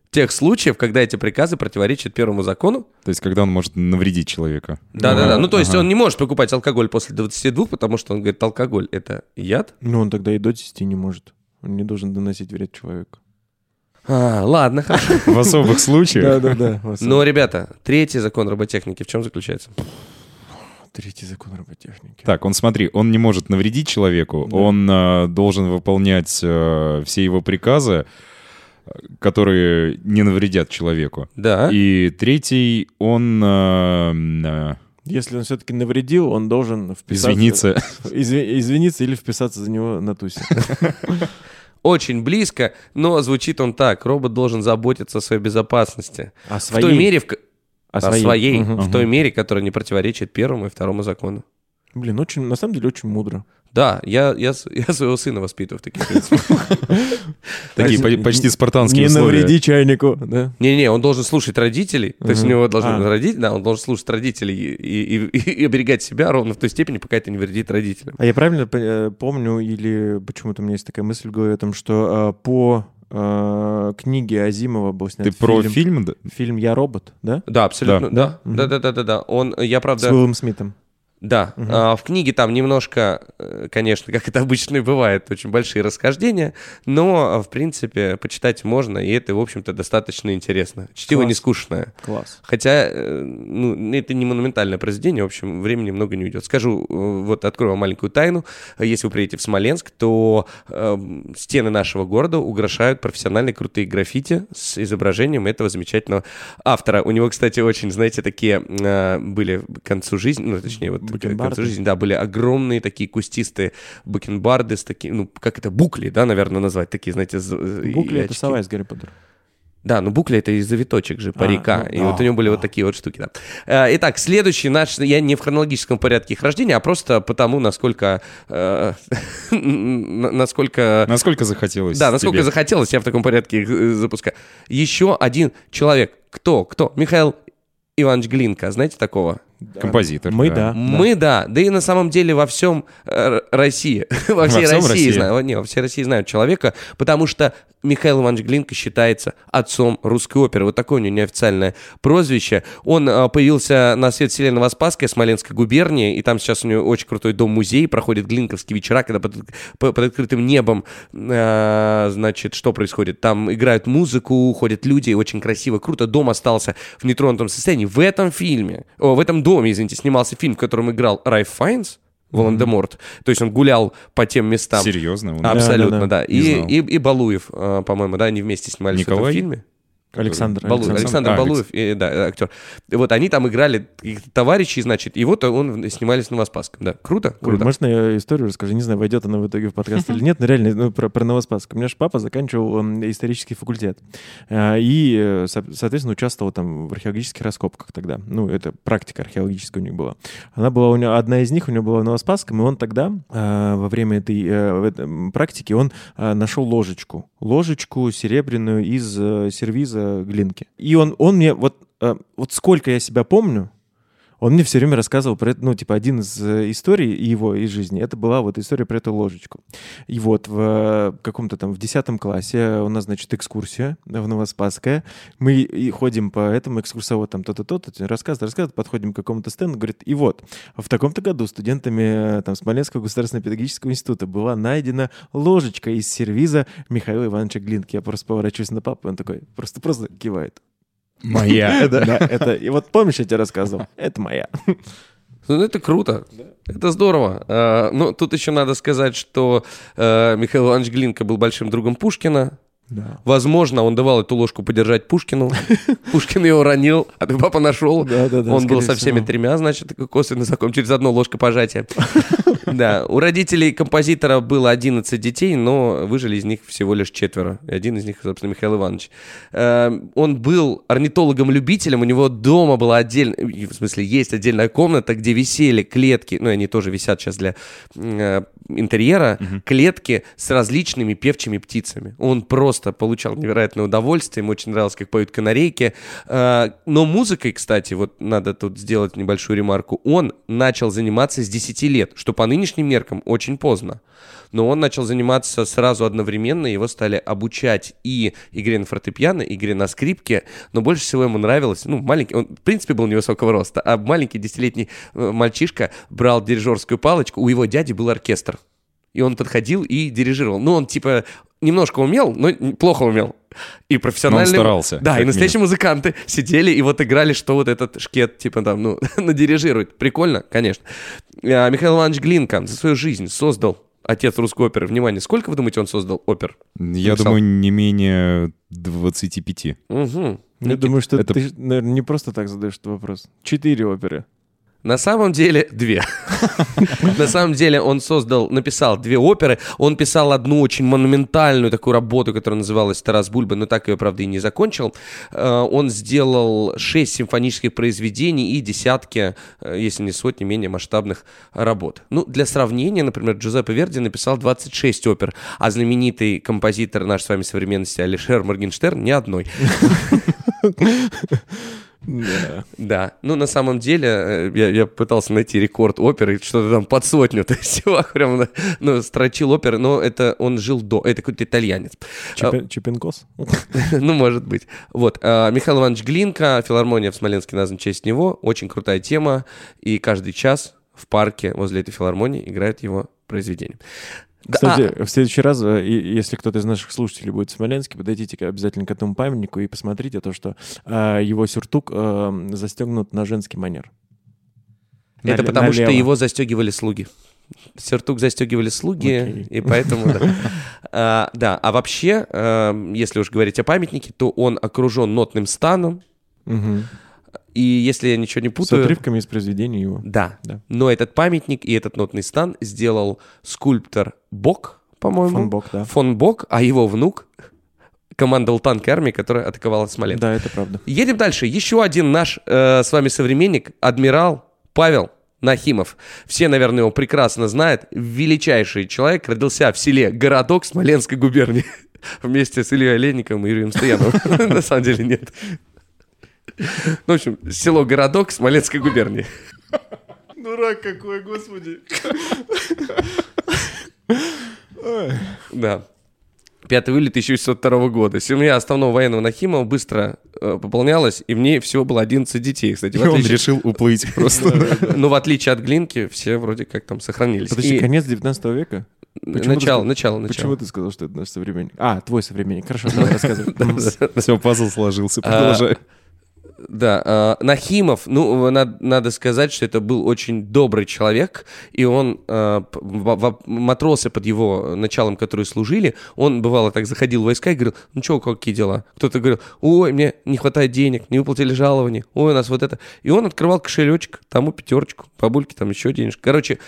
тех случаев, когда эти приказы противоречат первому закону. То есть, когда он может навредить человека. Да-да-да. Ну, то есть Ага. он не может покупать алкоголь после 22, потому что он говорит, алкоголь — это яд. Ну, он тогда и до 10 не может. Он не должен доносить вред человеку. А, ладно, хорошо. В особых случаях. Да-да-да. Но, ребята, третий закон роботехники в чем заключается? Третий закон роботехники. Так, он смотри, он не может навредить человеку, Да. он э, должен выполнять э, все его приказы, которые не навредят человеку. Да. И третий, он э, э, Если он все-таки навредил, он должен вписаться... извиниться. Изви- Извиниться или вписаться за него на тусе. Очень близко, но звучит он так. Робот должен заботиться о своей безопасности. А В той мере, в, О о своей, Мгм. в той мере, которая не противоречит первому и второму закону. Блин, очень, на самом деле очень мудро. Да, я, я, с- я своего сына воспитываю в таких принципах. Такие Так, по- почти спартанские Не условия. навреди чайнику, да? Не-не, он должен слушать родителей, то есть у него должен А. родить, да, он должен слушать родителей и, оберегать себя ровно в той степени, пока это не вредит родителям. А я правильно э, помню, или почему-то у меня есть такая мысль в голове о том, что э, по э, книге Азимова был снят Ты про фильм, фильм? да? фильм «Я робот», да? Да, абсолютно, да, да, да, да, да, да. Он, я С правда, Уиллом Смитом. Да, а, в книге там немножко, э, конечно, как это обычно и бывает, очень большие расхождения, но, в принципе, почитать можно, и это, в общем-то, достаточно интересно. Чтиво Класс. не скучное. Класс. Хотя, э, ну, это не монументальное произведение, в общем, времени много не уйдет. Скажу, э, вот открою вам маленькую тайну. Если вы приедете в Смоленск, то э, стены нашего города украшают профессиональные крутые граффити с изображением этого замечательного автора. У него, кстати, очень, знаете, такие э, были к концу жизни, ну, точнее, вот к Бакенбарды? концу жизни, да, были огромные такие кустистые бакенбарды с такими, ну, как это, букли, да, наверное, назвать, такие, знаете, з- и Букли — это очки. сова из Гарри Поттера. Да, ну букля это из завиточек же, парика. ну и вот у него были вот такие вот штуки, да. Э, Итак, следующий наш, я не в хронологическом порядке их рождения, а просто потому, насколько... э, насколько... Насколько захотелось Да, насколько тебе? захотелось, я в таком порядке их э, запускаю. Еще один человек. Кто? Кто? Михаил Иванович Глинка. Знаете такого? Композитор. Мы, да. Мы да. Да и на самом деле во всем э, России, во всей всем России, России? знаю, не, во всей России знают человека, потому что Михаил Иванович Глинка считается отцом русской оперы. Вот такое у него неофициальное прозвище. Он э, появился на свет вселенной Новоспасской, Смоленской губернии, и там сейчас у него очень крутой дом-музей, проходят глинковские вечера, когда под, по- под открытым небом, э, значит, что происходит? Там играют музыку, ходят люди, очень красиво, круто. Дом остался в нетронутом состоянии. В этом фильме, о, в этом доме, извините, снимался фильм, в котором играл Райф Файнс, Волан-де-Морт. То есть он гулял по тем местам. Серьезно? Он- Абсолютно, Да, да. Не И, знал. и, и Балуев, э, по-моему, да, они вместе снимались в Николай? этом фильме. Александр. Балуев, Александр. Александр А, Балуев, и, да, актер. И вот они там играли товарищей, значит, и вот он снимались в Новоспасском. Да, круто, Ой, круто. можно я историю расскажу? Не знаю, войдет она в итоге в подкаст или нет, но реально ну, про, про Новоспасск. У меня же папа заканчивал м, исторический факультет. А, И, э, со- соответственно, участвовал там в археологических раскопках тогда. Ну, это практика археологическая у них была. Она была у него, одна из них у него была в Новоспасском, и он тогда, во время этой э, практики, он нашел ложечку. Ложечку серебряную из э, глинки. И он, он мне, вот, э, вот сколько я себя помню, он мне все время рассказывал про это, ну, типа, один из э, историй его из жизни, это была вот история про эту ложечку. И вот в э, каком-то там, в 10 классе у нас, значит, экскурсия в Новоспасское. Мы и ходим по этому экскурсовод, там, то-то, то-то, рассказывает, рассказывает, подходим к какому-то стенду, говорит, и вот, в таком-то году студентами э, там Смоленского государственного педагогического института была найдена ложечка из сервиза Михаила Ивановича Глинки. Я просто поворачиваюсь на папу, он такой просто-просто кивает. Моя. Да, это, и вот помнишь, я тебе рассказывал? Это моя. Ну, это круто. Это здорово. А, ну, тут еще надо сказать, что э, Михаил Иванович Глинка был большим другом Пушкина. Да. Возможно, он давал эту ложку подержать Пушкину. Пушкин ее уронил, а ты папа нашел. Да-да-да, Он был со всеми всего. тремя, значит, косвенно знаком через одно ложка пожатия. Да, у родителей композитора было 11 детей, но выжили из них всего лишь четверо. И один из них, собственно, Михаил Иванович. Э, Он был орнитологом-любителем, у него дома была отдельная, в смысле, есть отдельная комната, где висели клетки, ну, и они тоже висят сейчас для э, интерьера, клетки с различными певчими птицами. Он просто получал невероятное удовольствие, ему очень нравилось, как поют канарейки. Э, Но музыкой, кстати, вот надо тут сделать небольшую ремарку, он начал заниматься с 10 лет, что по нынешним меркам очень поздно. Но он начал заниматься сразу одновременно, его стали обучать и игре на фортепиано, и игре на скрипке, но больше всего ему нравилось, ну, маленький, он, в принципе, был невысокого роста, а маленький десятилетний э, мальчишка брал дирижерскую палочку, у его дяди был оркестр. И он подходил и дирижировал. Ну, он, типа, немножко умел, но плохо умел. И профессионально... старался, Да, и настоящие музыканты сидели и вот играли, что вот этот шкет, типа, там, ну, надирижирует. Прикольно, конечно. А, Михаил Иванович Глинка за свою жизнь создал отец русской оперы. Внимание, сколько, вы думаете, он создал опер? Я Написал. думаю, не менее 25. Угу. Я думаю, что это- ты, наверное, не просто так задаешь этот вопрос. Четыре оперы. На самом деле две. На самом деле он создал, написал две оперы. Он писал одну очень монументальную такую работу, которая называлась «Тарас Бульба», но так ее, правда, и не закончил. Э, Он сделал шесть симфонических произведений и десятки, э, если не сотни, менее масштабных работ. Ну, для сравнения, например, Джузеппе Верди написал 26 опер, а знаменитый композитор нашей с вами современности Алишер Моргенштерн ни одной. Да. Да, ну на самом деле э, я, я пытался найти рекорд оперы, что-то там под сотню, то есть прям, ну, строчил оперы, но это он жил до, это какой-то итальянец. Чепе- Чепенкос? ну, может быть. Вот, а, Михаил Иванович Глинка, филармония в Смоленске названа в честь него, очень крутая тема, и каждый час в парке возле этой филармонии играют его произведения. Кстати, а, в следующий раз, э, если кто-то из наших слушателей будет в Смоленске, подойдите обязательно к этому памятнику и посмотрите то, что э, его сюртук э, застегнут на женский манер. это потому что налево. его застегивали слуги. Сюртук застегивали слуги, Окей. и поэтому, да. А, Да, а вообще, если уж говорить о памятнике, то он окружен нотным станом, Мгм. И если я ничего не С путаю... отрывками из произведения его. Да. Да. Но этот памятник и этот нотный стан сделал скульптор Бок, по-моему. Фон Бок, да. Фон Бок, а его внук командовал танкой армии, которая атаковала Смоленск. Да, это правда. Едем дальше. Еще один наш э, с вами современник, адмирал Павел Нахимов. Все, наверное, его прекрасно знают. Величайший человек родился в селе Городок Смоленской губернии. Вместе с Ильей Олейниковым и Юрием Стояновым. На самом деле нет. Ну, в общем, село Городок Смоленской губернии. Дурак какой, господи. Да. 5 июля 1602 года. Семья основного военного Нахимова быстро э, пополнялась, и в ней всего было 11 детей, кстати. В он отличие, решил уплыть просто. ну, в отличие от Глинки, все вроде как там сохранились. Подожди, конец 19 века? почему начало, начало, начало. Почему ты сказал, что это наш современник? А, твой современник. Хорошо, давай рассказывай. Все, пазл сложился. А, Продолжай. Да, э, Нахимов, ну, надо, надо сказать, что это был очень добрый человек, и он, э, в- матросы под его началом, которые служили, он, бывало, так заходил в войска и говорил, ну что, какие дела? Кто-то говорил, ой, мне не хватает денег, не выплатили жалования, ой, у нас вот это. И он открывал кошелечек, тому пятерочку, бабульки там еще денежку. Короче,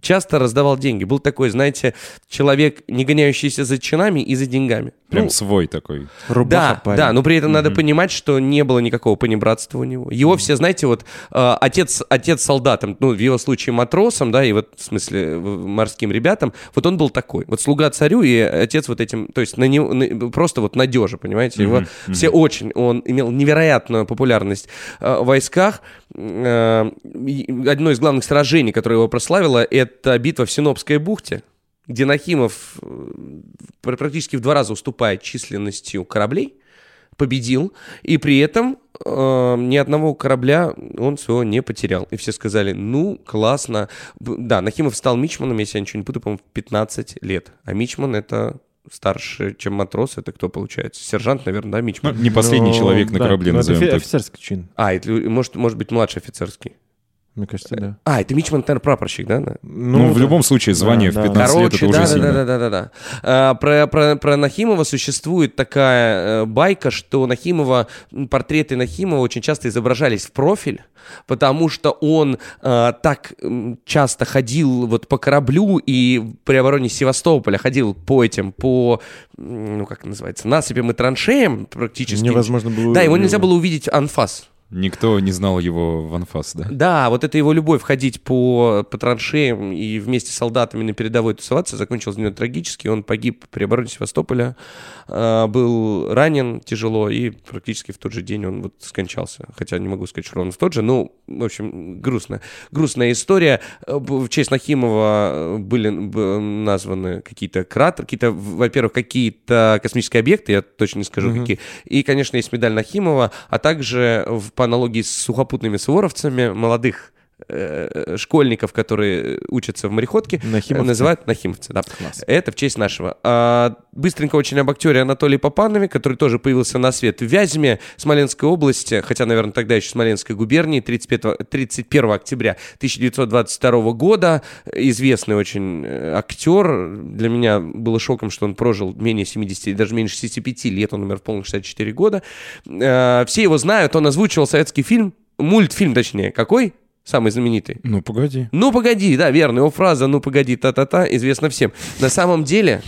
часто раздавал деньги. Был такой, знаете, человек, не гоняющийся за чинами и за деньгами. Прям Ну, свой такой. Рубаха да, парень. да, но при этом надо понимать, что не было никакого понебратства у него. Его все, знаете, вот э, отец, отец солдатам, ну, в его случае матросом, да, и вот, в смысле, морским ребятам, вот он был такой. Вот слуга царю и отец вот этим, то есть на него, на- просто вот надежа, понимаете? Его все очень, он имел невероятную популярность э, в войсках. Э, одно из главных сражений, которое его прославило, это битва в Синопской бухте, где Нахимов э, пр- практически в два раза уступает численностью кораблей, победил, и при этом э, ни одного корабля он своего не потерял. И все сказали, ну, классно. Да, Нахимов стал мичманом, если я ничего не путаю, по-моему, в 15 лет. А мичман — это старше, чем матрос. Это кто получается? Сержант, наверное, да, Ну, мичман? не последний Ну, человек на да, корабле, ну, это назовем офи- так. офицерский чин. А, это, может, может быть, младший офицерский. Мне кажется, да. А, это мичман, наверное, прапорщик, да? да? Ну, в да. любом случае, звание Да, в да. 15 лет Короче, это уже да, да, сильно. да, да, да, да. А, про, про, про Нахимова существует такая э, байка, что Нахимова, портреты Нахимова очень часто изображались в профиль, потому что он э, так часто ходил вот по кораблю и при обороне Севастополя ходил по этим, по, ну как называется, насыпям и траншеям практически. Невозможно было... Да, его нельзя было увидеть анфас. Никто не знал его в анфас, да? Да, вот это его любовь ходить по, по траншеям и вместе с солдатами на передовой тусоваться закончилась для него трагически. Он погиб при обороне Севастополя, а, был ранен тяжело и практически в тот же день он вот скончался. Хотя не могу сказать, что ровно в тот же, ну, в общем, грустно. Грустная история. Э, В честь Нахимова э, были названы какие-то кратеры, какие-то, во-первых, какие-то космические объекты, я точно не скажу какие. И, конечно, есть медаль Нахимова, а также в, по аналогии с сухопутными суворовцами молодых школьников, которые учатся в мореходке, Нахимовцы. э, называют нахимовцы. Да. Класс. Это в честь нашего. А, быстренько очень об актере Анатолии Попанове, который тоже появился на свет в Вязьме, Смоленской области, хотя, наверное, тогда еще Смоленской губернии, 35, 31 октября 1922 года. Известный очень э, актер. Для меня было шоком, что он прожил менее 70, даже меньше 65 лет, он умер в полных 64 года. Э, Все его знают, он озвучивал советский фильм, мультфильм точнее. Какой? Самый знаменитый. Ну, погоди. Ну погоди, да, верно, его фраза «ну погоди, та-та-та» известна всем. На самом деле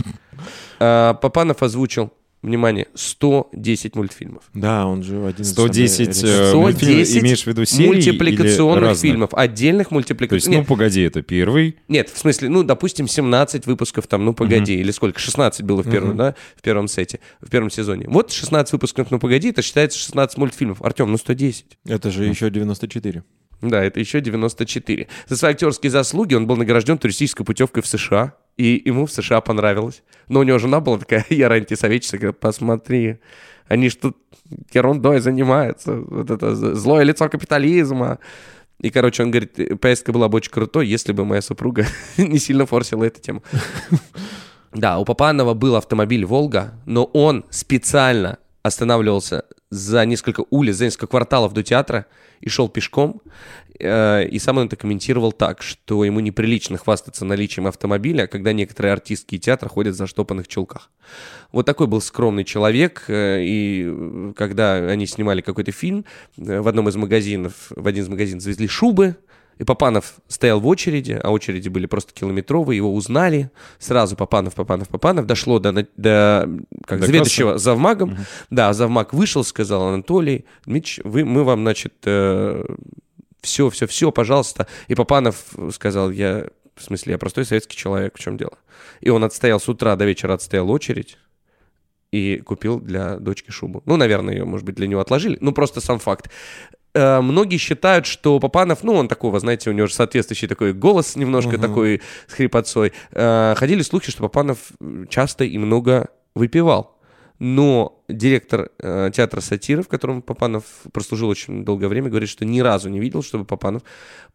э, Папанов озвучил, внимание, 110 мультфильмов. Да, он же один из 110 самых- э, 110 мультфильмов, имеешь в виду серий мультипликационных фильмов, отдельных То есть, мультипликационных. ну, погоди, это первый. Нет, в смысле, ну, допустим, 17 выпусков там, ну, погоди, или сколько, 16 было в первом, да, в первом сете, в первом сезоне. Вот 16 выпусков, ну, погоди, это считается 16 мультфильмов. Артем, ну, 110. Это же еще 94. Да, это еще 94. За свои актерские заслуги он был награжден туристической путевкой в США. И ему в США понравилось. Но у него жена была такая ярая антисоветчица. Говорит, посмотри, они ж тут ерундой занимаются. Вот это злое лицо капитализма. И, короче, он говорит, поездка была бы очень крутой, если бы моя супруга не сильно форсила эту тему. Да, у Папанова был автомобиль «Волга», но он специально останавливался за несколько улиц, за несколько кварталов до театра и шел пешком. Э, И сам он это комментировал так, что ему неприлично хвастаться наличием автомобиля, когда некоторые артистки театра ходят в заштопанных чулках. Вот такой был скромный человек, э, и э, когда они снимали какой-то фильм, в одном из магазинов, в один из магазинов завезли шубы, и Папанов стоял в очереди, а очереди были просто километровые, его узнали. Сразу Папанов, Папанов, Папанов. Дошло до, до как До заведующего завмагом. Да, завмаг вышел, сказал Анатолий, Дмитрич, вы, мы вам, значит, все, все, все, пожалуйста. И Папанов сказал, я, в смысле, я простой советский человек, в чем дело? И он отстоял с утра до вечера, отстоял очередь и купил для дочки шубу. Ну, наверное, ее, может быть, для него отложили. Ну, просто сам факт. Э, Многие считают, что Папанов, ну, он такого, знаете, у него же соответствующий такой голос немножко такой с хрипотцой. Э, Ходили слухи, что Папанов часто и много выпивал. Но директор э, театра сатиры, в котором Папанов прослужил очень долгое время, говорит, что ни разу не видел, чтобы Папанов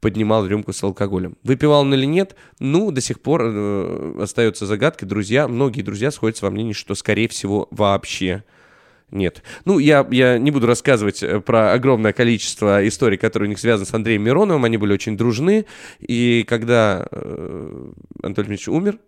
поднимал рюмку с алкоголем. Выпивал он или нет, ну, до сих пор э, остается загадкой. Друзья, многие друзья сходятся во мнении, что, скорее всего, вообще нет. Ну, я, я не буду рассказывать э, про огромное количество историй, которые у них связаны с Андреем Мироновым. Они были очень дружны. И когда э, Анатолий Дмитриевич умер,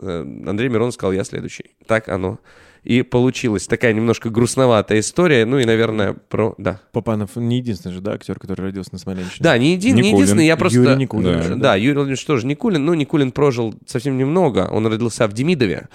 э, Андрей Миронов сказал, я следующий. Так оно и получилось. Такая немножко грустноватая история. Ну и, наверное, про... Да. Папанов не единственный же, да, актер, который родился на Смоленщине. Да, не, един, не единственный, я просто... Юрий Никулин. Да. же, Да, Юрий Владимирович тоже Никулин. Ну, Никулин прожил совсем немного. Он родился в Демидове,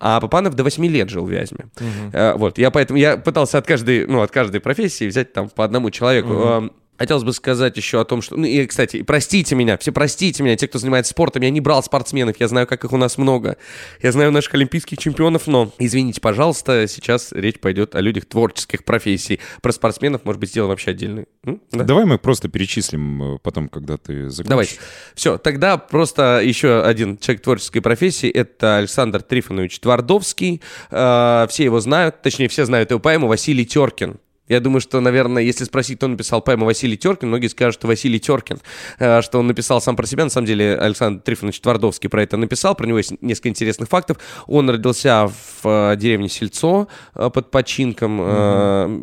а Папанов до 8 лет жил в Вязьме. Э, Вот, я поэтому... Я пытался от каждой, ну, от каждой профессии взять там по одному человеку. Эм, Хотелось бы сказать еще о том, что... Ну, и, кстати, простите меня, все простите меня, те, кто занимается спортом. Я не брал спортсменов, я знаю, как их у нас много. Я знаю наших олимпийских чемпионов, но, извините, пожалуйста, сейчас речь пойдет о людях творческих профессий. Про спортсменов, может быть, сделаем вообще отдельный. М? Да? Давай мы просто перечислим э, потом, когда ты закончишь. Давайте. Все, тогда просто еще один человек творческой профессии. Это Александр Трифонович Твардовский. Э, все его знают, точнее, все знают его поэму «Василий Теркин». Я думаю, что, наверное, если спросить, кто написал поэму Василий Теркин, многие скажут, что Василий Теркин, э, что он написал сам про себя. На самом деле, Александр Трифонович Твардовский про это написал. Про него есть несколько интересных фактов. Он родился в э, деревне Сельцо э, под починком. Э,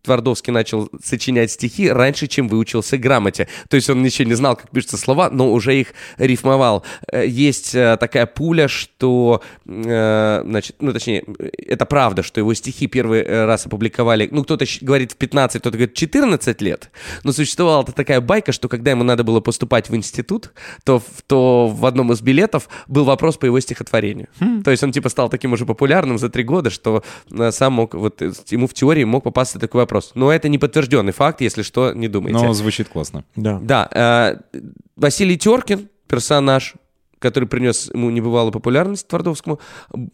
Твардовский начал сочинять стихи раньше, чем выучился грамоте. То есть он еще не знал, как пишутся слова, но уже их рифмовал. Есть такая пуля, что, значит, ну, точнее, это правда, что его стихи первый раз опубликовали, ну, кто-то щ- говорит в 15, кто-то говорит 14 лет, но существовала такая байка, что когда ему надо было поступать в институт, то, в- то в одном из билетов был вопрос по его стихотворению. То есть он, типа, стал таким уже популярным за три года, что э, сам мог, вот, э, ему в теории мог попасться такой вопрос. Но это не подтвержденный факт, если что, не думайте. Но звучит классно. Да. Да, э, Василий Теркин, персонаж, который принес ему небывалую популярность Твардовскому,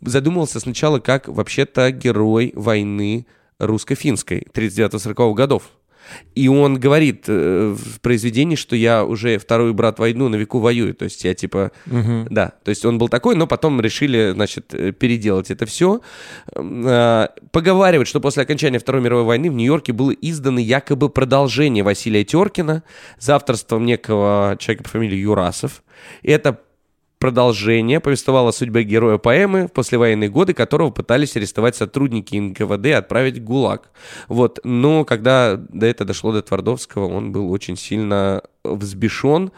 задумывался сначала как вообще-то герой войны русско-финской 39-40 годов. И он говорит э, в произведении, что я уже второй брат войну на веку воюю. То есть я типа... Да, то есть он был такой, но потом решили, значит, э, переделать это все. Поговаривают, что после окончания Второй мировой войны в Нью-Йорке было издано якобы продолжение Василия Теркина за авторством некого человека по фамилии Юрасов. Это продолжение повествовало о судьбе героя поэмы в послевоенные годы, которого пытались арестовать сотрудники НКВД и отправить в ГУЛАГ. Вот. Но когда до этого дошло до Твардовского, он был очень сильно взбешен.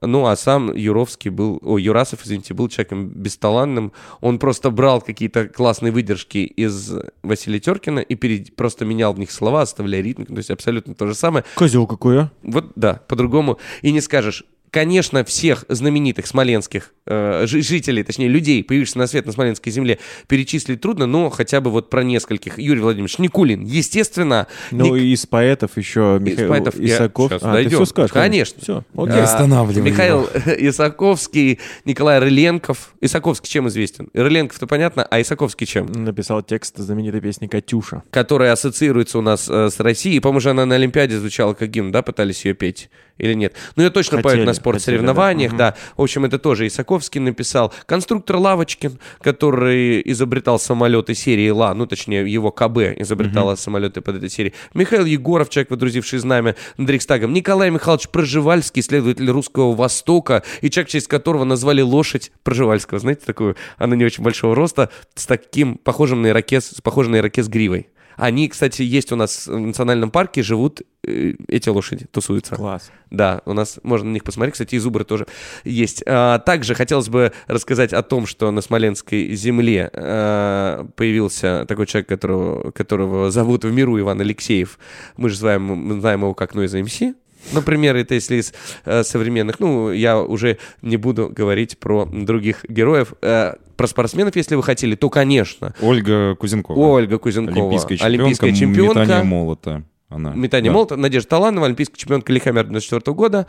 Ну, а сам Юровский был, о, Юрасов, извините, был человеком бесталанным. Он просто брал какие-то классные выдержки из Василия Теркина и перед- просто менял в них слова, оставляя ритмику. То есть абсолютно то же самое. Козел какой, а? Вот да, по-другому. И не скажешь. Конечно, всех знаменитых смоленских э, жи- жителей, точнее, людей, появившихся на свет на Смоленской земле, перечислить трудно, но хотя бы вот про нескольких. Юрий Владимирович Никулин, естественно. Ну, Ник- и из поэтов еще Михаил поэтов я- Исаков. щас а, дойдем. ты все скажешь? Конечно. Все, а, окей. останавливай Михаил Исаковский, Николай Рыленков. Исаковский чем известен? Рыленков-то понятно, а Исаковский чем? Написал текст знаменитой песни «Катюша». которая ассоциируется у нас э, с Россией. По-моему, же она на Олимпиаде звучала как гимн, да, пытались ее петь? Или нет. Ну, ее точно Хотели, поют на спортсоревнованиях, хотели, да. да. В общем, это тоже Исаковский написал. Конструктор Лавочкин, который изобретал самолеты серии Ла, ну, точнее, его КБ изобретала самолеты под этой серией. Михаил Егоров, человек, водрузивший знамя над Рейхстагом. Николай Михайлович Проживальский, исследователь русского Востока, и человек, в честь которого назвали лошадь Проживальского. Знаете, такую, она не очень большого роста, с таким похожим на ирокез, с похожим на ирокез гривой. Они, кстати, есть у нас в национальном парке, живут э, эти лошади, тусуются. Класс. Да, у нас можно на них посмотреть. Кстати, и зубры тоже есть. А, также хотелось бы рассказать о том, что на Смоленской земле а, появился такой человек, которого, которого зовут в миру Иван Алексеев. Мы же знаем, мы знаем его как Noise MC. Например, это если из э, современных, ну, я уже не буду говорить про других героев. Э, про спортсменов, если вы хотели, то, конечно, Ольга Кузенкова. Ольга Кузенкова, Олимпийская чемпионка, олимпийская чемпионка. метание молота. Она. Метание Да. молота. Надежда Таланова, олимпийская чемпионка Лихомер 94 года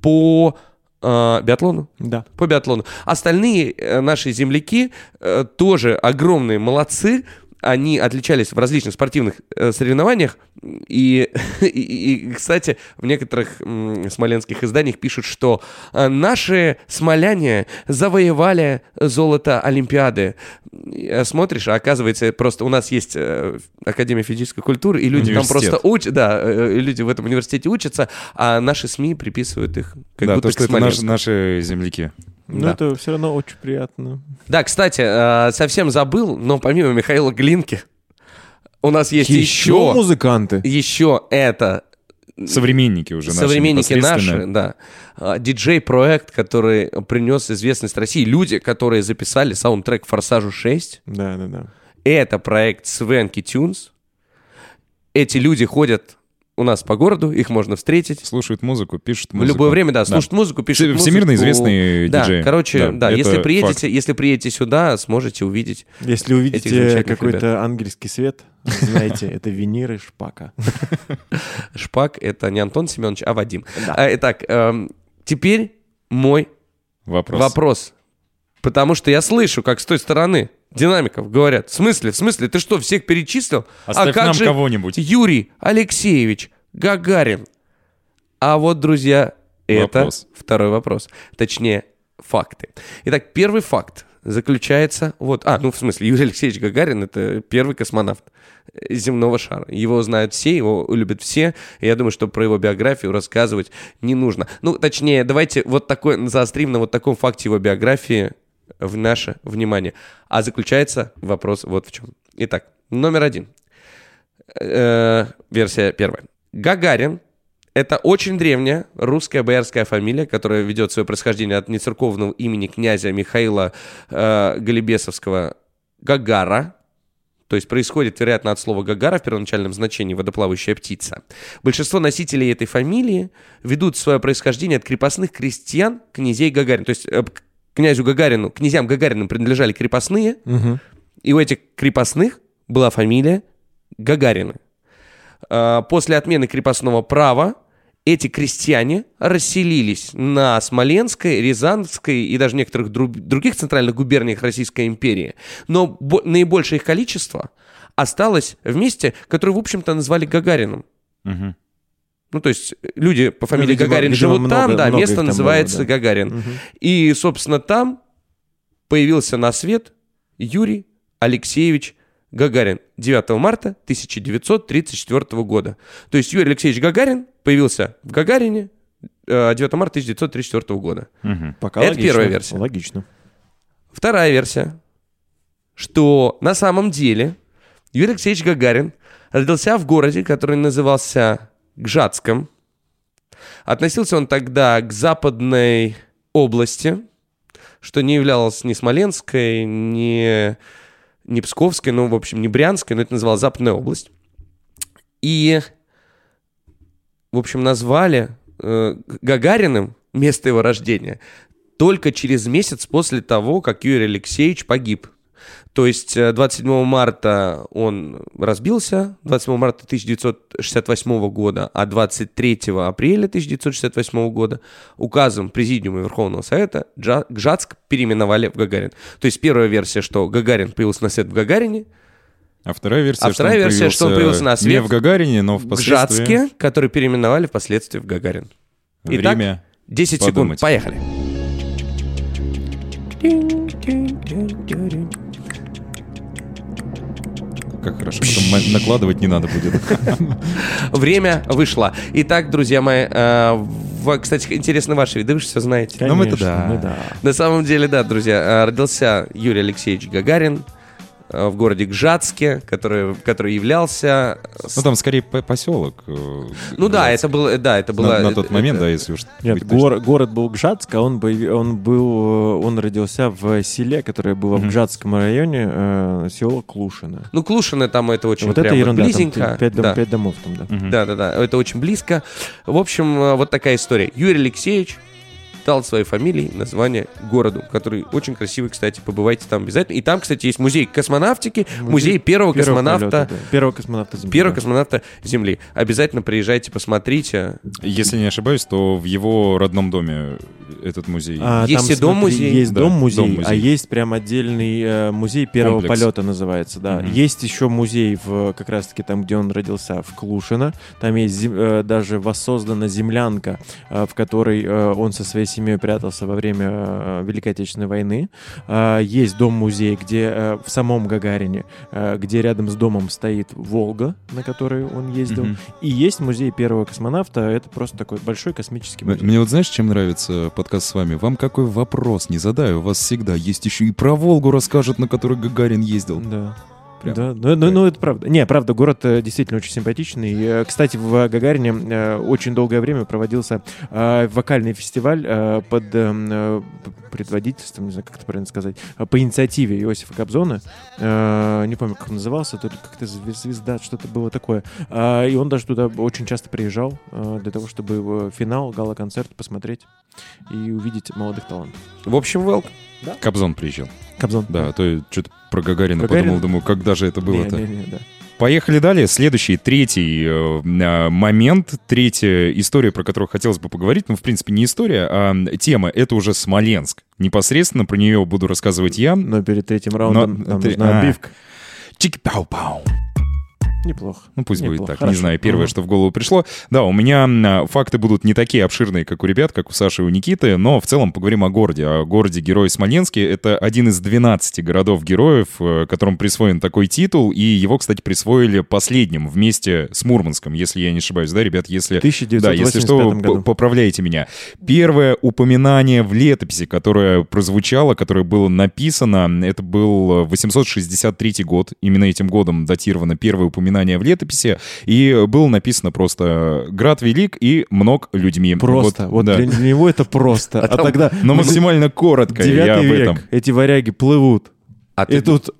по э, биатлону. Да. По биатлону. Остальные э, наши земляки э, тоже огромные молодцы. Они отличались в различных спортивных э, соревнованиях. И, и, и, кстати, в некоторых м, смоленских изданиях пишут, что э, наши смоляне завоевали золото Олимпиады. Э, Смотришь, а оказывается, просто у нас есть э, Академия физической культуры, и люди там просто учат, да, э, люди в этом университете учатся, а наши СМИ приписывают их как да, будто то, к что это наши, наши земляки. Ну, Да. это все равно очень приятно. Да, кстати, э, совсем забыл, но помимо Михаила Глинки у нас есть Еще еще, музыканты. еще это Современники уже наши. современники наши, да. А, Диджей-проект, который принес известность России. Люди, которые записали саундтрек «Форсажу 6». Да, да, да. Это проект Свенки Тюнс. Эти люди ходят у нас по городу, их можно встретить. Слушают музыку, пишут В музыку. любое время, да, слушают музыку, пишут Все- музыку. всемирно известные да, диджеи. короче, Да, да, если факт. приедете, если приедете сюда, сможете увидеть. Если увидите какой-то ангельский свет, знаете, это Венеры Шпака. Шпак — это не Антон Семенович, а Вадим. А, Итак, эм, теперь мой Вопрос. вопрос. Потому что я слышу, как с той стороны динамиков говорят, в смысле, в смысле, ты что, всех перечислил? Оставь а как нам же кого-нибудь. Юрий Алексеевич Гагарин? А вот, друзья, это Вопрос. второй вопрос. Точнее, факты. Итак, первый факт заключается... Вот, а, ну, в смысле, Юрий Алексеевич Гагарин — это первый космонавт земного шара. Его знают все, его любят все. И я думаю, что про его биографию рассказывать не нужно. Ну, точнее, давайте вот такой, заострим на вот таком факте его биографии в наше внимание. А заключается вопрос вот в чем. Итак, номер один. Э, версия первая. Гагарин – это очень древняя русская боярская фамилия, которая ведет свое происхождение от нецерковного имени князя Михаила э, Голебесовского Гагара. То есть происходит, вероятно, от слова «гагара» в первоначальном значении «водоплавающая птица». Большинство носителей этой фамилии ведут свое происхождение от крепостных крестьян князей Гагарин. То есть э, князю Гагарину, князьям Гагариным принадлежали крепостные, и у этих крепостных была фамилия Гагарины. А, После отмены крепостного права эти крестьяне расселились на Смоленской, Рязанской и даже некоторых дру- других центральных губерниях Российской империи. Но бо- наибольшее их количество осталось в месте, которое, в общем-то, назвали Гагарином. Мгм. Ну, то есть э, люди по фамилии видимо, Гагарин видимо, живут много- там, да, много место там называется было, да. Гагарин. И, собственно, там появился на свет Юрий Алексеевич Гагарин 9 марта 1934 года. То есть Юрий Алексеевич Гагарин появился в Гагарине э, 9 марта 1934 года. Мгм. Пока Это логично. первая версия. Логично. Вторая версия, что на самом деле Юрий Алексеевич Гагарин родился в городе, который назывался Гжатском. Относился он тогда к западной области, что не являлось ни Смоленской, ни, ни Псковской, ну, в общем, не Брянской, но это называлась Западная область. И, в общем, назвали э, Гагариным место его рождения только через месяц после того, как Юрий Алексеевич погиб. То есть э, 27 марта он разбился, 27 марта 1968 года, а 23 апреля 1968 года указом Президиума Верховного Совета Гжатск переименовали в Гагарин. То есть первая версия, что Гагарин появился на свет в Гагарине, А вторая версия, А вторая версия, что он появился на не свет в Гагарине, но в впоследствии... Гжатске, который переименовали впоследствии в Гагарин. Итак, Время 10 секунд, подумать. поехали. Как хорошо, потом накладывать не надо будет. Время вышло. Итак, друзья мои, э, кстати, интересно ваши виды, вы же все знаете. Ну, мы-то Конечно, да. мы да. На самом деле, да, друзья, э, родился Юрий Алексеевич Гагарин в городе Гжатске, который, который являлся... с- Ну, там скорее по- поселок. э, Ну да, Гжатск. это было, да, это было... На, на тот это- момент, да, если уж... Нет, гор- город был Гжатск, а он, он был, э, он родился в селе, которое было в Мгм. Гжатском районе, э, село Клушино. Ну, Клушино там это очень вот прям это ерунда, близенько. там пять, дом- да. пять домов там, да. Мгм. Да, да, да, это очень близко. В общем, э, вот такая история. Юрий Алексеевич дал своей фамилии название городу, который очень красивый, кстати, побывайте там обязательно. И там, кстати, есть музей космонавтики, музей, первого, Первого космонавта, полета, да. Первого космонавта Земли. первого да. космонавта Земли. Обязательно приезжайте, посмотрите. Если не ошибаюсь, то в его родном доме этот музей. А, Есть там, и дом-музей. Есть Да, дом-музей, дом-музей. а есть прям отдельный э, музей первого Комплекс. полета называется, да. Мгм. Есть еще музей в как раз-таки там, где он родился, в Клушино. Там есть зем- э, даже воссоздана землянка, э, в которой э, он со своей семьей прятался во время э, Великой Отечественной войны. А, Есть дом-музей, где э, в самом Гагарине, э, где рядом с домом стоит Волга, на которой он ездил. Мгм. И есть музей первого космонавта. Это просто такой большой космический музей. Мне вот знаешь, чем нравится подкаст с вами? Вам какой вопрос не задаю, у вас всегда есть еще и про Волгу расскажут, на которой Гагарин ездил. Да. Прям. Да, ну, ну, ну, это правда. Не, правда, город э, действительно очень симпатичный. Э, Кстати, в Гагарине э, очень долгое время проводился вокальный фестиваль под эм, предводительством, не знаю, как это правильно сказать, по инициативе Иосифа Кобзона. Не помню, как он назывался, то ли как-то звез- звезда, что-то было такое. И он даже туда очень часто приезжал для того, чтобы в финал, гала-концерт посмотреть и увидеть молодых талантов. В общем, welcome. Кобзон приезжал. Кобзон. Да, а то я что-то про Гагарина Гагарин? подумал, думаю, когда же это было-то? Не, не, не, да. Поехали далее. Следующий, третий э, а, момент, третья история, про которую хотелось бы поговорить. Ну, в принципе, не история, а тема. Это уже Смоленск. Непосредственно про нее буду рассказывать я. Но перед третьим раундом Но нам ты- нужна а. обивка. Чики-пау-пау. Неплохо. Ну, пусть будет Неплохо, так. хорошо. Не знаю, первое, Ага. что в голову пришло. Да, у меня м, факты будут не такие обширные, как у ребят, как у Саши и у Никиты, но в целом поговорим о городе. О городе-герое Смоленске. Это один из 12 городов-героев, э, которым присвоен такой титул, и его, кстати, присвоили последним вместе с Мурманском, если я не ошибаюсь, да, ребят? Если... В 1985 Да, если что, году. поправляйте меня. Первое упоминание в летописи, которое прозвучало, которое было написано, это был 863 год. Именно этим годом датировано первое упоминание в летописи. И было написано просто «Град велик и много людьми». Просто. Вот, да. для, для него это просто. А, там- тогда Но максимально коротко я девятый об век, этом. эти варяги плывут. А И ты- тут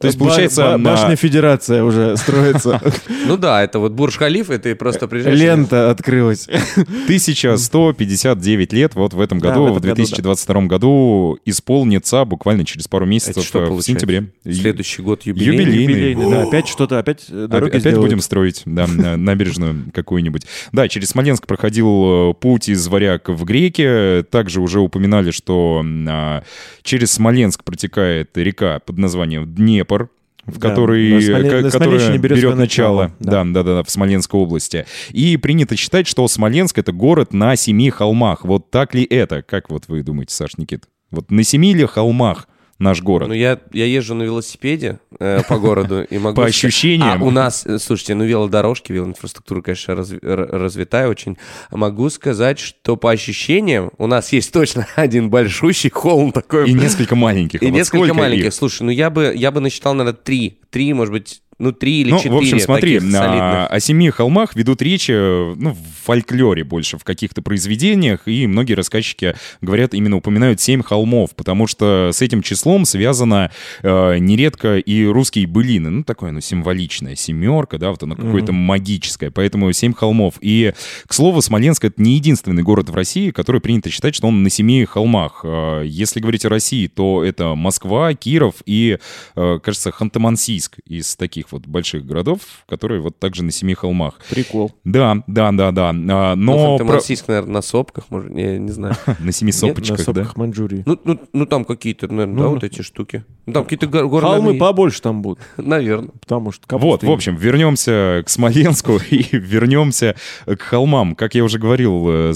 То есть, получается, ба- на- башня Федерация уже строится. Ну да, это вот Бурж-Халиф, и ты просто приезжаешь... Лента открылась. 1159 лет вот в этом году, в в, этом году, 2022 году исполнится буквально через пару месяцев э, в сентябре. Следующий год юбилей. Юбилей. Юбилейный, да, опять что-то, опять дороги Опять будем строить, да, на- набережную какую-нибудь. Да, через Смоленск проходил э, путь из Варяг в Греки. Также уже упоминали, что а, через Смоленск протекает река под названием Днепр в Да, который, на Смоле- на Смоленщине берет берет, начало, начало, да. Да, да, да, в Смоленской области. И принято считать, что Смоленск — это город на семи холмах. Вот так ли это? Как вот вы думаете, Саш, Никит? Вот на семи ли холмах наш город? Ну, я, я езжу на велосипеде э, по городу и могу... По ощущениям. А у нас, э, слушайте, ну, велодорожки, велоинфраструктура, конечно, разви- развитая очень. Могу сказать, что по ощущениям у нас есть точно один большущий холм такой. И несколько маленьких. И А вот несколько сколько маленьких. их? Слушай, ну я бы, я бы насчитал, наверное, три. Три, может быть, ну, три или Ну, четыре в общем, смотри, на- о семи холмах ведут речи, ну, в фольклоре больше, в каких-то произведениях, и многие рассказчики говорят, именно упоминают семь холмов, потому что с этим числом связано э, нередко и русские былины, ну, такое, ну, символичное, семерка, да, вот оно какое-то магическое, поэтому семь холмов. И, к слову, Смоленск — это не единственный город в России, который принято считать, что он на семи холмах. Э, Если говорить о России, то это Москва, Киров и, э, кажется, Ханты-Мансийск из таких таких вот больших городов, которые вот также на семи холмах. Прикол. Да, да, да, да. А, Ну, Но про- наверное, на сопках, может, не, не знаю. на семи На сопочках, да? сопках Маньчжурии. Ну, ну, ну там какие-то, наверное, да, Ну, вот эти штуки. Там какие-то гор- горы, Холмы побольше там будут. Наверное. потому что Вот, в общем, вернемся к Смоленску и вернемся к холмам. Как я уже говорил, э,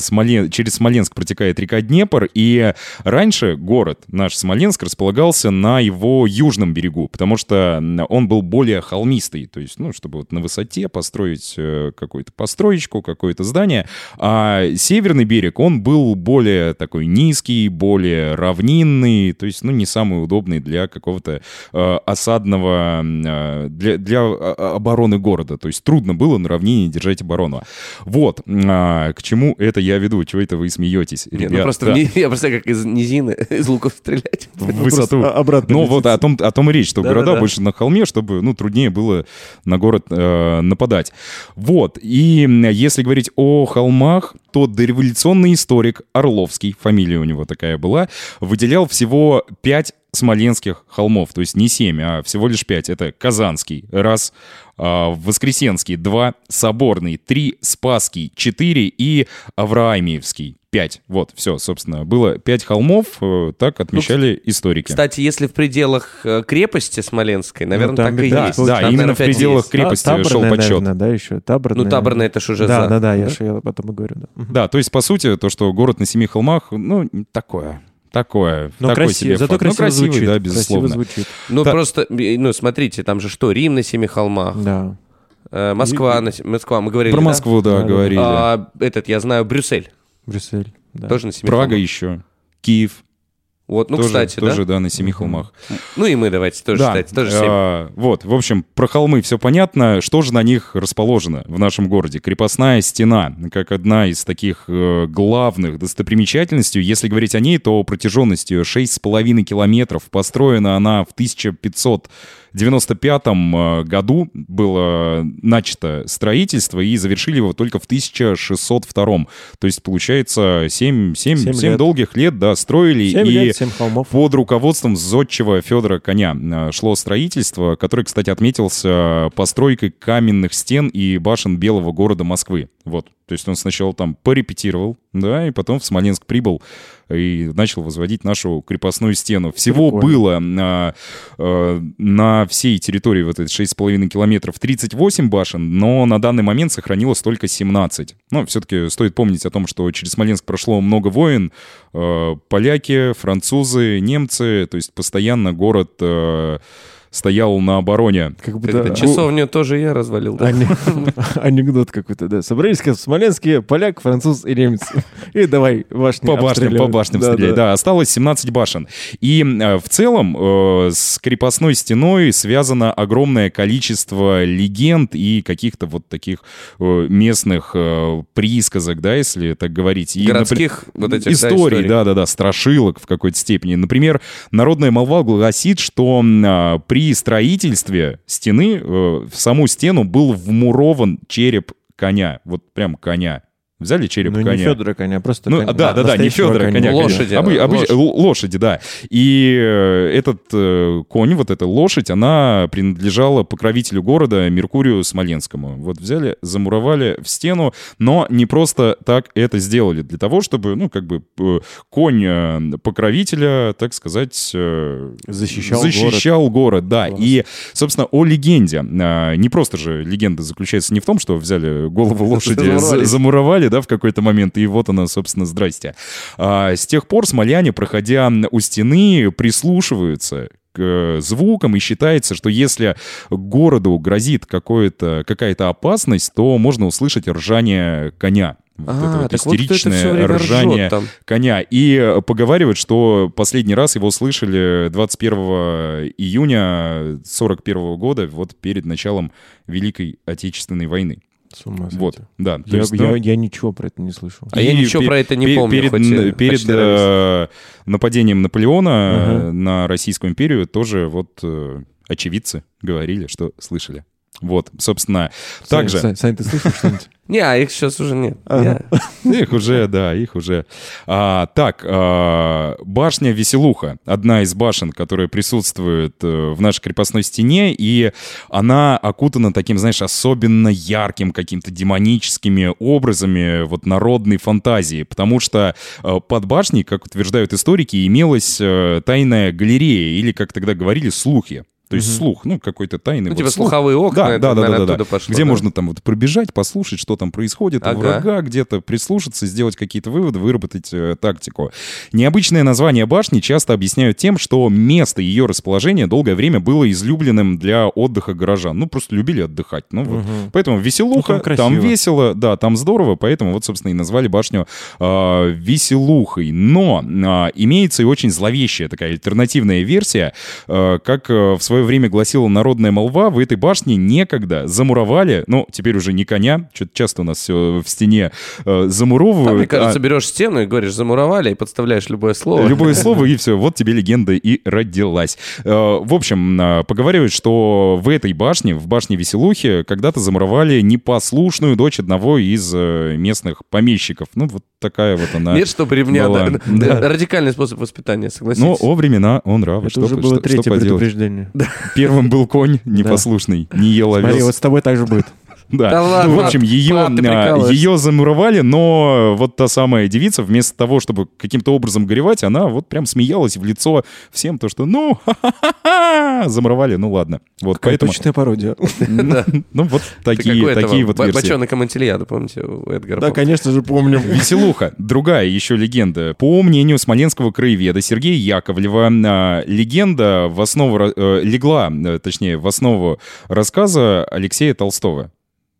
через Смоленск протекает река Днепр, и раньше город наш Смоленск располагался на его южном берегу, потому что он был более холмистый, то есть, ну, чтобы вот на высоте построить э, какую-то построечку, какое-то здание, а северный берег, он был более такой низкий, более равнинный, то есть, ну, не самый удобный для какого-то э, осадного, э, для, для а, обороны города. То есть трудно было на равнине держать оборону. Вот, а, к чему это я веду, чего это вы смеетесь, Не, ну ребята? просто в ни- я просто как из низины, из луков стрелять. в Ну, высоту. обратно Ну вот о том, о том и речь, что Да-да-да. города больше на холме, чтобы ну, труднее было на город э, нападать. Вот, и если говорить о холмах, то дореволюционный историк Орловский, фамилия у него такая была, выделял всего пять смоленских холмов, то есть не семь, а всего лишь пять. Это Казанский, раз, а, Воскресенский, два, Соборный, три, Спасский, четыре и Авраамиевский, пять. Вот, все, собственно, было пять холмов, э, так отмечали историки. Кстати, если в пределах э, крепости Смоленской, наверное, там так и да, есть. да, Там, именно в пределах есть. крепости Та- шел таборная, подсчет. наверное, да, еще. Таборная. Ну, таборная это ж уже Да, за. да, да, я, ж- я об этом и говорю, да. Да, то есть, по сути, то, что город на семи холмах, ну, такое. Такое. Но такой красиво, себе зато факт. Ну, красиво красивый, звучит. да, красиво безусловно. звучит. Ну, Да. просто, ну, смотрите, там же что, Рим на семи холмах, Да. э, Москва, Москва, мы говорили, Про? Москву, да, Да, да. говорили. А, этот, я знаю, Брюссель, Брюссель, да. Тоже на семи Прага холмах. еще, Киев. Вот, ну, тоже, кстати, тоже, да? Тоже, да, на семи холмах. Ну и мы давайте тоже, да. кстати, тоже а, семь. А, вот, в общем, про холмы все понятно. Что же на них расположено в нашем городе? Крепостная стена, как одна из таких э, главных достопримечательностей. Если говорить о ней, то протяженностью 6,5 километров. Построена она в 1500 95 э, году было начато строительство и завершили его только в 1602. -м. То есть, получается, 7, 7, 7, 7 лет. долгих лет да, строили. 7 и лет, 7 холмов. под руководством зодчего Федора Коня э, шло строительство, которое, кстати, отметился э, постройкой каменных стен и башен Белого города Москвы. Вот. То есть он сначала там порепетировал, да, и потом в Смоленск прибыл и начал возводить нашу крепостную стену. Всего Прикольно. было на, э, на всей территории вот эти 6,5 километров 38 башен, но на данный момент сохранилось только 17. Ну, все-таки стоит помнить о том, что через Смоленск прошло много войн, э, поляки, французы, немцы, то есть постоянно город э, стоял на обороне. Как будто это, часовню тоже я развалил, да? Ане- Анекдот какой-то, да. Собрались в Смоленске поляк, француз и немец. И давай башни По башням, по башням Да, стрелять. да. Да, осталось 17 башен. И э, в целом э, с крепостной стеной связано огромное количество легенд и каких-то вот таких э, местных э, присказок, да, если так говорить. И, Городских вот этих, историй, да, да, да, страшилок в какой-то степени. Например, народная молва гласит, что а, при строительстве стены э, в саму стену был вмурован череп коня, вот прям коня. Взяли череп Ну, не коня. Федора коня, просто Ну, коня. да, да, да, не Федора, коня. Лошади, конечно. Обы- да, обыч- лошадь. л- лошади, да. И э, этот э, конь, вот эта лошадь, она принадлежала покровителю города Меркурию Смоленскому. Вот взяли, замуровали в стену, но не просто так это сделали. Для того, чтобы, ну, как бы э, конь э, покровителя, так сказать... э, Защищал защищал город, да. Класс. И, собственно, о легенде. А, Не просто же легенда заключается не в том, что взяли голову лошади, за- Замуровали. Да, в какой-то момент, и вот она, собственно, здрасте. А, С тех пор смоляне, проходя у стены, прислушиваются к э, звукам, и считается, что если городу грозит какая-то опасность, то можно услышать ржание коня. Вот А, это вот вот истеричное ржёт ржание коня. И э, поговаривают, что последний раз его слышали 21 июня 41 года, вот перед началом Великой Отечественной войны. С ума сойти. Вот, да. Я, есть, я- ну, я ничего про это не слышал. А я и ничего пе- про это не пе- помню, Перед, хоть н- перед э, нападением Наполеона э, на Российскую империю тоже вот э, очевидцы говорили, что слышали. Вот, собственно, также... Сань, Сань, ты слышал что-нибудь? Не, а их сейчас уже нет. Ага. Их уже, да, их уже. А, так, а, башня Веселуха. Одна из башен, которая присутствует э, в нашей крепостной стене, и она окутана таким, знаешь, особенно ярким каким-то демоническими образами вот народной фантазии, потому что э, под башней, как утверждают историки, имелась э, тайная галерея, или, как тогда говорили, слухи. То есть слух, ну, какой-то тайный Ну, вот типа слух. слуховые окна, Да, да, да, да, да, пошло, Где да? можно там вот пробежать, послушать, что там происходит у Ага. врага, где-то прислушаться, сделать какие-то выводы, выработать э, тактику. Необычное название башни часто объясняют тем, что место ее расположения долгое время было излюбленным для отдыха горожан. Ну, просто любили отдыхать. Ну, вот. Поэтому веселуха, Ну, там там, весело, да, там здорово, поэтому вот, собственно, и назвали башню э, веселухой. Но э, имеется и очень зловещая такая альтернативная версия, э, как э, в свое время гласила народная молва, в этой башне некогда замуровали, ну, теперь уже не коня, что-то часто у нас все в стене э, замуровывают. Там, мне а- кажется, берешь стену и говоришь замуровали и подставляешь любое слово. Любое слово, и все, вот тебе легенда и родилась. Э, В общем, э, поговаривают, что в этой башне, в башне Веселухи, когда-то замуровали непослушную дочь одного из э, местных помещиков. Ну, вот такая вот она. Нет, что ремня. была. да. Да. Радикальный способ воспитания, согласитесь. Но о времена он рав. Это что, уже было что- третье что предупреждение. Первым был конь непослушный, не ел овес. Смотри, вот с тобой так же будет. Да. Да ладно, ну, в общем, ее, ты а, ее замуровали, но вот та самая девица, вместо того, чтобы каким-то образом горевать, она вот прям смеялась в лицо всем, то, что, ну, ха-ха-ха, замуровали, ну ладно. Вот, Какая поэтому, точная пародия. Да. ну вот такие, такие вот версии. Бочонок Амантильяда, помните, у Эдгара? Да, конечно же, помним. Веселуха. Другая еще легенда. По мнению смоленского краеведа Сергея Яковлева, а, легенда в основу, э, легла, э, точнее, в основу рассказа Алексея Толстого.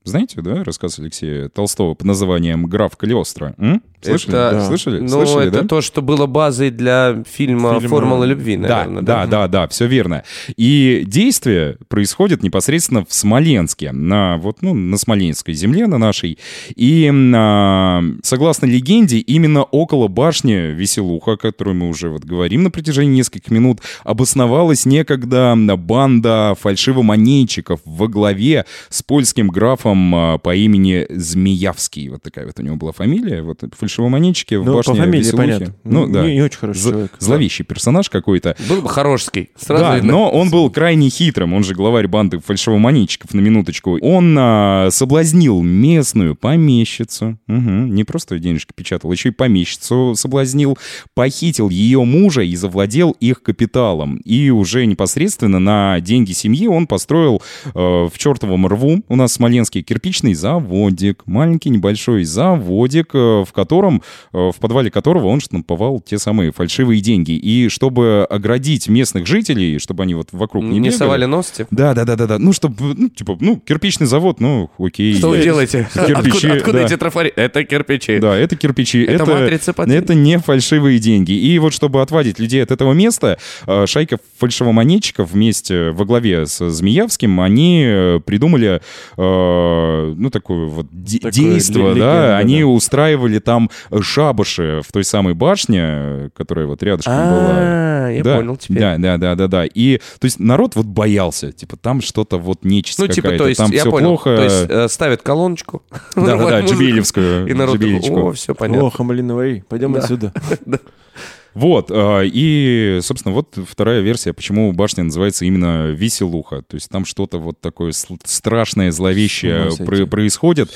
Знаете, да, рассказ Алексея Толстого под названием «Граф Калиостро»? М? Слышали? Это- Да. Слышали? Ну, Слышали, это да? то, что было базой для фильма Фильма- «Формула любви», Да, наверное. да, да, да, все верно. И действие происходит непосредственно в Смоленске, на вот ну на Смоленской земле, на нашей. И а, согласно легенде, именно около башни Веселуха, о которой мы уже вот говорим на протяжении нескольких минут, обосновалась некогда банда фальшивомонетчиков во главе с польским графом а, по имени Змеявский. Вот такая вот у него была фамилия. Вот фальшивомонетчики в Ну, по башне фамилии Веселухи. понятно. Ну, да. Не не очень хороший З- человек. Зловещий персонаж какой-то. Был бы Хорошский. Сразу да, видно. но он был крайне хитрым, он же главарь банды фальшивомонетчиков, на минуточку. Он а, соблазнил местную помещицу, Мгм, не просто денежки печатал, еще и помещицу соблазнил, похитил ее мужа и завладел их капиталом. И уже непосредственно на деньги семьи он построил э, в чертовом рву, у нас смоленский кирпичный заводик, маленький небольшой заводик, э, в котором, э, в подвале которого он штамповал те самые фальшивые деньги. И чтобы оградить местных жителей, чтобы они вот вокруг не, Не бегали- совали нос, типа? Да, да, да, да, да. Ну, чтобы, ну, типа, ну, кирпичный завод, ну, окей. Что вы делаете? Кирпичи, Откуда, откуда да. эти трафари? Это кирпичи. Да, это кирпичи. Это матрица потерь. это не фальшивые деньги. И вот чтобы отвадить людей от этого места, э, шайка фальшивомонетчиков вместе во главе с Змеявским, они э, придумали, э, ну, такое вот Такое действо, ле- да. легенда, Они да. устраивали там шабаши в той самой башне, которая вот рядышком была. А, я да, понял теперь. Да, да, да, да, да. И, то есть, народ вот боялся, типа, там что-то вот нечисть Ну, типа, какая-то, то есть, там я все понял, плохо. то есть э, ставят колоночку. Да, да, да, Джибеевскую. И народ о, все понятно. О, Хамалиновый, пойдем Да. отсюда. Вот, а, и, собственно, вот вторая версия, почему башня называется именно Веселуха. То есть там что-то вот такое страшное, зловещее про- происходит.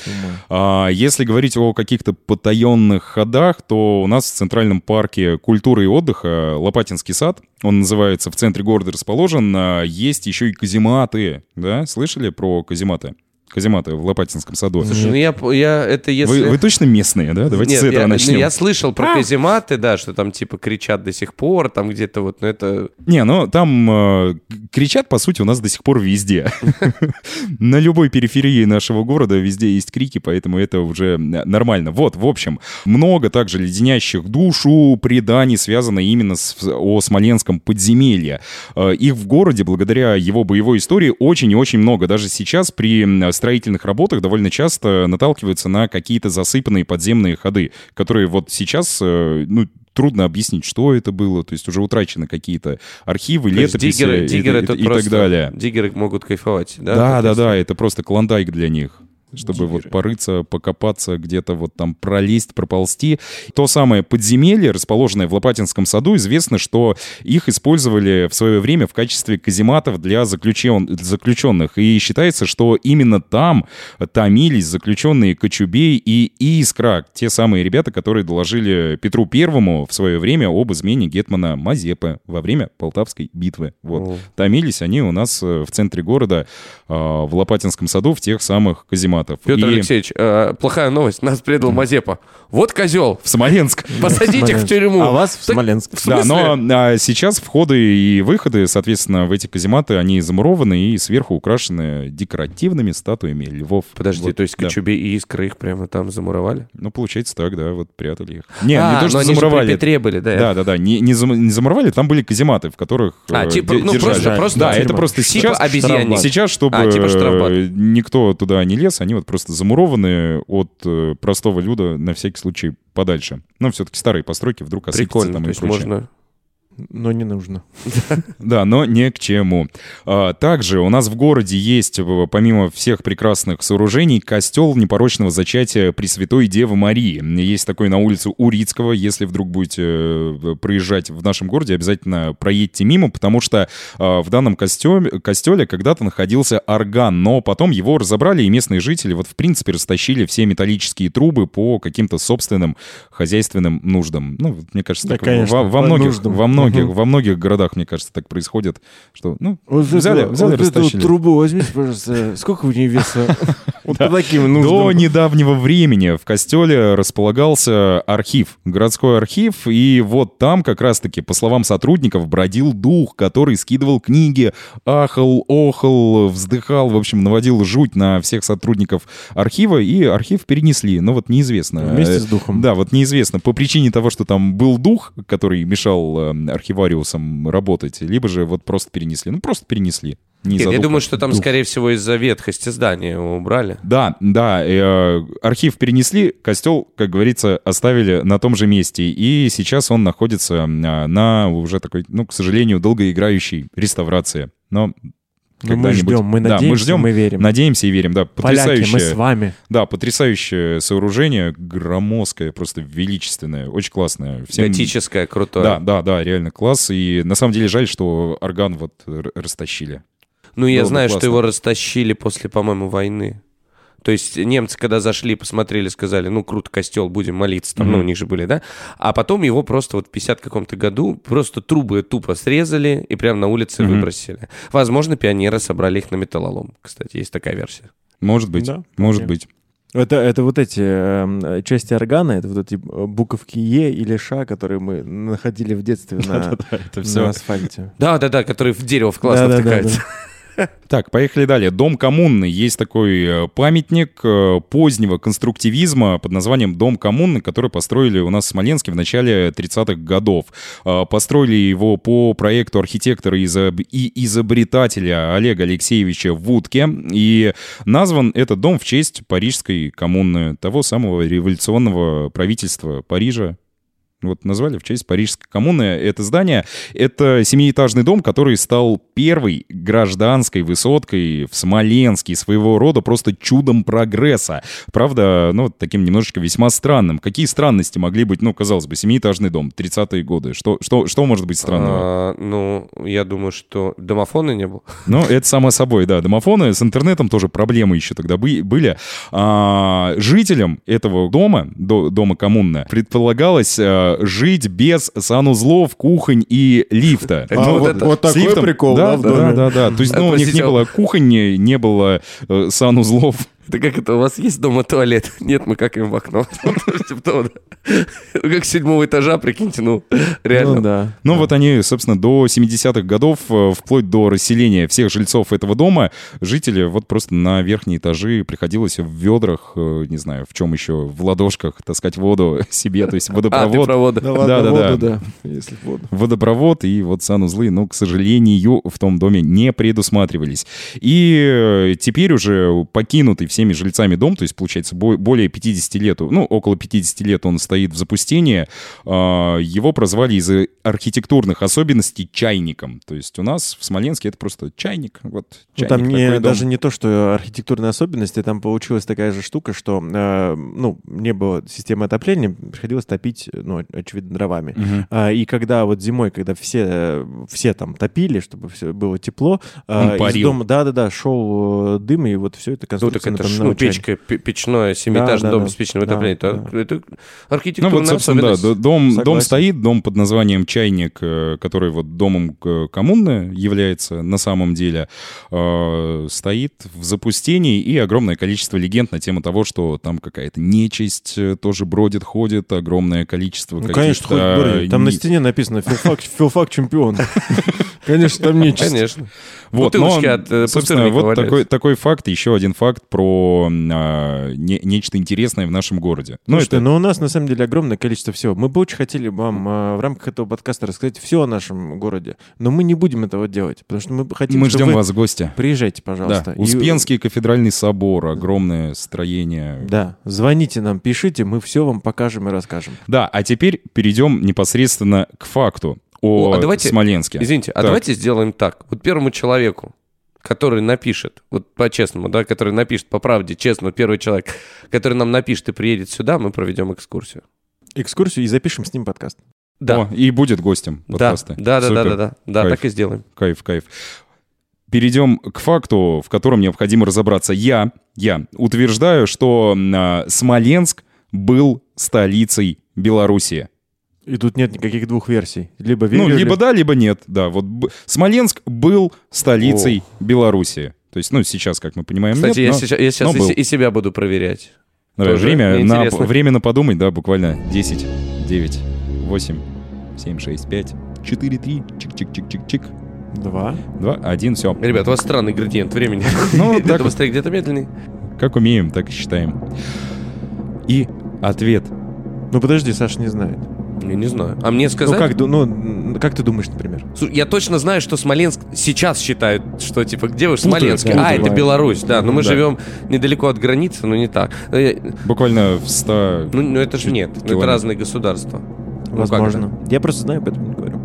А Если говорить о каких-то потаенных ходах, то у нас в Центральном парке культуры и отдыха Лопатинский сад, он называется, в центре города расположен, а, есть еще и казематы, да? Слышали про казематы? Казематы в Лопатинском саду. Слушай, ну я, я это если... Вы, вы точно местные, да? Давайте Нет, с этого я, ну, начнем. я слышал про казематы, да, что там типа кричат до сих пор, там где-то вот, но это... Не, ну там э, кричат, по сути, у нас до сих пор везде. На любой периферии нашего города везде есть крики, поэтому это уже э, нормально. Вот, в общем, много также леденящих душу преданий связано именно с, о Смоленском подземелье. Э, Их в городе, благодаря его боевой истории, очень и очень много. Даже сейчас при м, строительных работах довольно часто наталкиваются на какие-то засыпанные подземные ходы, которые вот сейчас, э, ну, трудно объяснить, что это было, то есть уже утрачены какие-то архивы, То летописи диггеры, и, диггеры и- тут и так далее. Диггеры могут кайфовать, да? Да, да, да, это просто клондайк для них чтобы Диггеры. вот порыться, покопаться, где-то вот там пролезть, проползти. То самое подземелье, расположенное в Лопатинском саду, известно, что их использовали в свое время в качестве казематов для заключен- заключенных. И считается, что именно там томились заключенные Кочубей и Искра, те самые ребята, которые доложили Петру Первому в свое время об измене Гетмана Мазепы во время Полтавской битвы. Вот. О. Томились они у нас э, в центре города, э, в Лопатинском саду, в тех самых казематов. Петр И Алексеевич, э, плохая новость, нас предал Мазепа. Вот козел, в Смоленск. посадите в тюрьму. А вас в Смоленск. Да, но а, сейчас входы и выходы, соответственно, в эти казематы, они замурованы и сверху украшены декоративными статуями львов. Подожди, Вот, то есть да. Кочубей и Искры их прямо там замуровали? Ну, получается так, да, вот прятали их. Не, а, не то, что замуровали. Петре были, да? Да, да, да, не, не, зам- не замуровали, там были казематы, в которых А, э, типа, ну, держали. просто- просто Да, это просто Типа сейчас... обезьянник. Сейчас, чтобы А, типа э, никто туда не лез, они вот просто замурованы от э, простого люда на всякий случай подальше. Но все-таки старые постройки вдруг осыпятся Прикольно, там то и есть прочее. можно... Но не нужно. Да, но не к чему. А, Также у нас в городе есть, помимо всех прекрасных сооружений, костел непорочного зачатия Пресвятой Девы Марии. Есть такой на улице Урицкого. Если вдруг будете э, проезжать в нашем городе, обязательно проедьте мимо, потому что а, в данном костеле, костеле когда-то находился орган, но потом его разобрали, и местные жители вот в принципе растащили все металлические трубы по каким-то собственным хозяйственным нуждам. Ну, мне кажется, Да, так конечно, во, во многих, во многих, Мгм. во многих городах, мне кажется, так происходит, что, ну, Вот взяли, эту- взяли, вот эту растащили. трубу возьмите, пожалуйста. Сколько у нее веса? Вот таким До недавнего времени в костеле располагался архив, городской архив, и вот там как раз-таки, по словам сотрудников, бродил дух, который скидывал книги, ахал, охал, вздыхал, в общем, наводил жуть на всех сотрудников архива, и архив перенесли, но вот неизвестно. Вместе с Э, духом. Да, вот неизвестно, по причине того, что там был дух, который мешал архивариусам работать, либо же вот просто перенесли. Ну, просто перенесли. Не Нет, я думаю, что там, Дух. скорее всего, из-за ветхости здания его убрали. Да, да, э, архив перенесли, костел, как говорится, оставили на том же месте, и сейчас он находится а, на уже такой, ну, к сожалению, долгоиграющей реставрации. Но Но мы ждем, мы Да, надеемся, мы ждем, мы верим. надеемся и верим, да, Поляки, потрясающее, мы с вами. да, потрясающее сооружение, громоздкое, просто величественное, очень классное. Всем- Готическое, крутое. Да, да, да, реально класс, и на самом деле жаль, что орган вот растащили. Ну, я Было знаю, что его растащили после, по-моему, войны. То есть немцы, когда зашли, посмотрели, сказали, ну, круто, костел, будем молиться, там, ну, у них же были, да? А потом его просто вот в 50 каком-то году просто трубы тупо срезали и прямо на улице Мгм. выбросили. Возможно, пионеры собрали их на металлолом, кстати, есть такая версия. Может быть, Да, может вполне. быть. Это, это вот эти эм, части органа, это вот эти э, буковки Е или Ш, которые мы находили в детстве на, это на асфальте. Да-да-да, который в дерево классно Да-да-да, втыкается. Так, поехали далее. Дом коммуны. Есть такой э, памятник э, позднего конструктивизма под названием Дом коммуны, который построили у нас в Смоленске в начале 30-х годов. Э, Построили его по проекту архитектора и изобретателя Олега Алексеевича Вудке. И назван этот дом в честь Парижской коммуны, того самого революционного правительства Парижа, вот назвали в честь Парижской коммуны. Это здание — это семиэтажный дом, который стал первой гражданской высоткой в Смоленске, своего рода просто чудом прогресса. Правда, ну, таким немножечко весьма странным. Какие странности могли быть, ну, казалось бы, семиэтажный дом, 30-е годы? Что, что, что может быть странного? А, ну, я думаю, что домофона не было. Ну, это само собой, да. Домофоны с интернетом тоже проблемы еще тогда бы- были. А, жителям этого дома, до- дома коммуны, предполагалось жить без санузлов, кухонь и лифта. А, вот вот, это- вот такой лифтом. прикол, да, да, да, да, да. То есть, ну, у них не было кухонь, не было э, санузлов. Это как это, у вас есть дома туалет? Нет, мы какаем в окно. Типа да. Ну, Как с седьмого этажа, прикиньте, ну, Ну реально. да. Ну, вот они, собственно, до 70-х годов, э, вплоть до расселения всех жильцов этого дома, жители вот просто на верхние этажи приходилось в ведрах, э, не знаю, в чем еще, в ладошках таскать воду себе, то есть А, водопровод. провода. Да ладно, Да-да-да. воду, да. Если воду. водопровод и вот санузлы, ну, к сожалению, в том доме не предусматривались. И э, теперь уже покинутый в всеми жильцами дом, то есть, получается, бо- более 50 лет, ну, около 50 лет он стоит в запустении, а, его прозвали из-за архитектурных особенностей чайником. То есть у нас в Смоленске это просто чайник. Вот, Ну, чайник там не, дом. даже не то, что архитектурные особенности, там получилась такая же штука, что э, ну, не было системы отопления, приходилось топить, ну, очевидно, дровами. А, и когда вот зимой, когда все, э, все там топили, чтобы все было тепло, а, Он из дома, да-да-да, шел э, дым, и вот все это Ну, конструкция это ну, печка, пе- печное, семиэтажный Да, дом да, без печного да, отопления. да. Это, это Ну архитектурная вот, собственно, да, дом, дом стоит, дом под названием Чайник, э, который вот домом э, коммуны является на самом деле, э, стоит в запустении, и огромное количество легенд на тему того, что там какая-то нечисть э, тоже бродит, ходит, огромное количество Ну, каких-то... конечно, хоть Боря, там на не- стене написано «Филфак, Филфак чемпион». Конечно, там нечисть. Конечно. Вот, Бутылочки но, от, э, собственно, вот валяются. такой, такой факт, еще один факт про а, не- нечто интересное в нашем городе. Ну, Слушайте, это но у нас на самом деле огромное количество всего. Мы бы очень хотели вам а, в рамках этого подкаста рассказать все о нашем городе, но мы не будем этого делать, потому что мы хотим, мы чтобы ждем вы вас в гости. приезжайте, Да, пожалуйста. И- Успенский кафедральный собор, огромное строение. Да, звоните нам, пишите, мы все вам покажем и расскажем. Да, а теперь перейдем непосредственно к факту о, О, а давайте- Смоленске. Извините, а Так. давайте сделаем так. Вот первому человеку, который напишет, вот по-честному, да, который напишет по правде, честно, первый человек, который нам напишет и приедет сюда, мы проведем экскурсию. Экскурсию и запишем с ним подкаст. Да. О, и будет гостем Да, подкаста. да, да, да, Супер. да, да, да, Кайф. так и сделаем. Кайф, кайф. Перейдем к факту, в котором необходимо разобраться. Я, я утверждаю, что а, Смоленск был столицей Белоруссии. И тут нет никаких двух версий. Либо верю, Ну, либо да, либо нет. Да, вот Смоленск был столицей Белоруссии. То есть, ну, сейчас, как мы понимаем, Кстати, нет, я но- сейчас, я сейчас но и, и себя буду проверять. Давай, тоже время, на, на подумать, да, буквально 10, 9, 8, 7, 6, 5, 4, 3, чик-чик-чик-чик-чик, Два. 2, 1, все. Ребят, у вас странный градиент времени. Ну, так где-то быстрее, где-то медленнее. Как умеем, так и считаем. И ответ. Ну подожди, Саша не знает. Я не знаю. А мне сказать? Ну как, ду- ну, как ты думаешь, например? Я точно знаю, что Смоленск сейчас считают, что типа где вы в Путают, Смоленске? да, а, это путают. Беларусь, да. Но мы Да. живем недалеко от границы, но не так. Ну, я- Буквально в 100... Ну, ну, это же нет. Ну, Это Километр. разные государства. Ну, как Возможно. Я просто знаю, поэтому не говорю.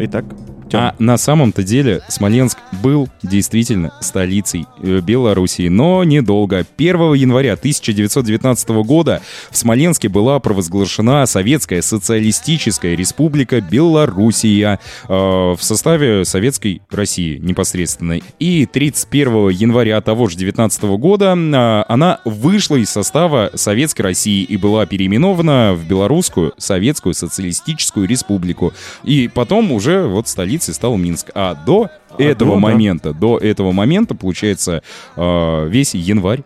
Итак, Тём. А на самом-то деле Смоленск был действительно столицей э, Белоруссии, но недолго. 1 января 1919 года в Смоленске была провозглашена Советская Социалистическая Республика Белоруссия э, в составе Советской России непосредственно. И 31 января того же 19 года э, она вышла из состава Советской России и была переименована в Белорусскую Советскую Социалистическую Республику. И потом уже вот столицей стал Минск. А до этого до, да. момента, до этого момента, получается, э, весь январь,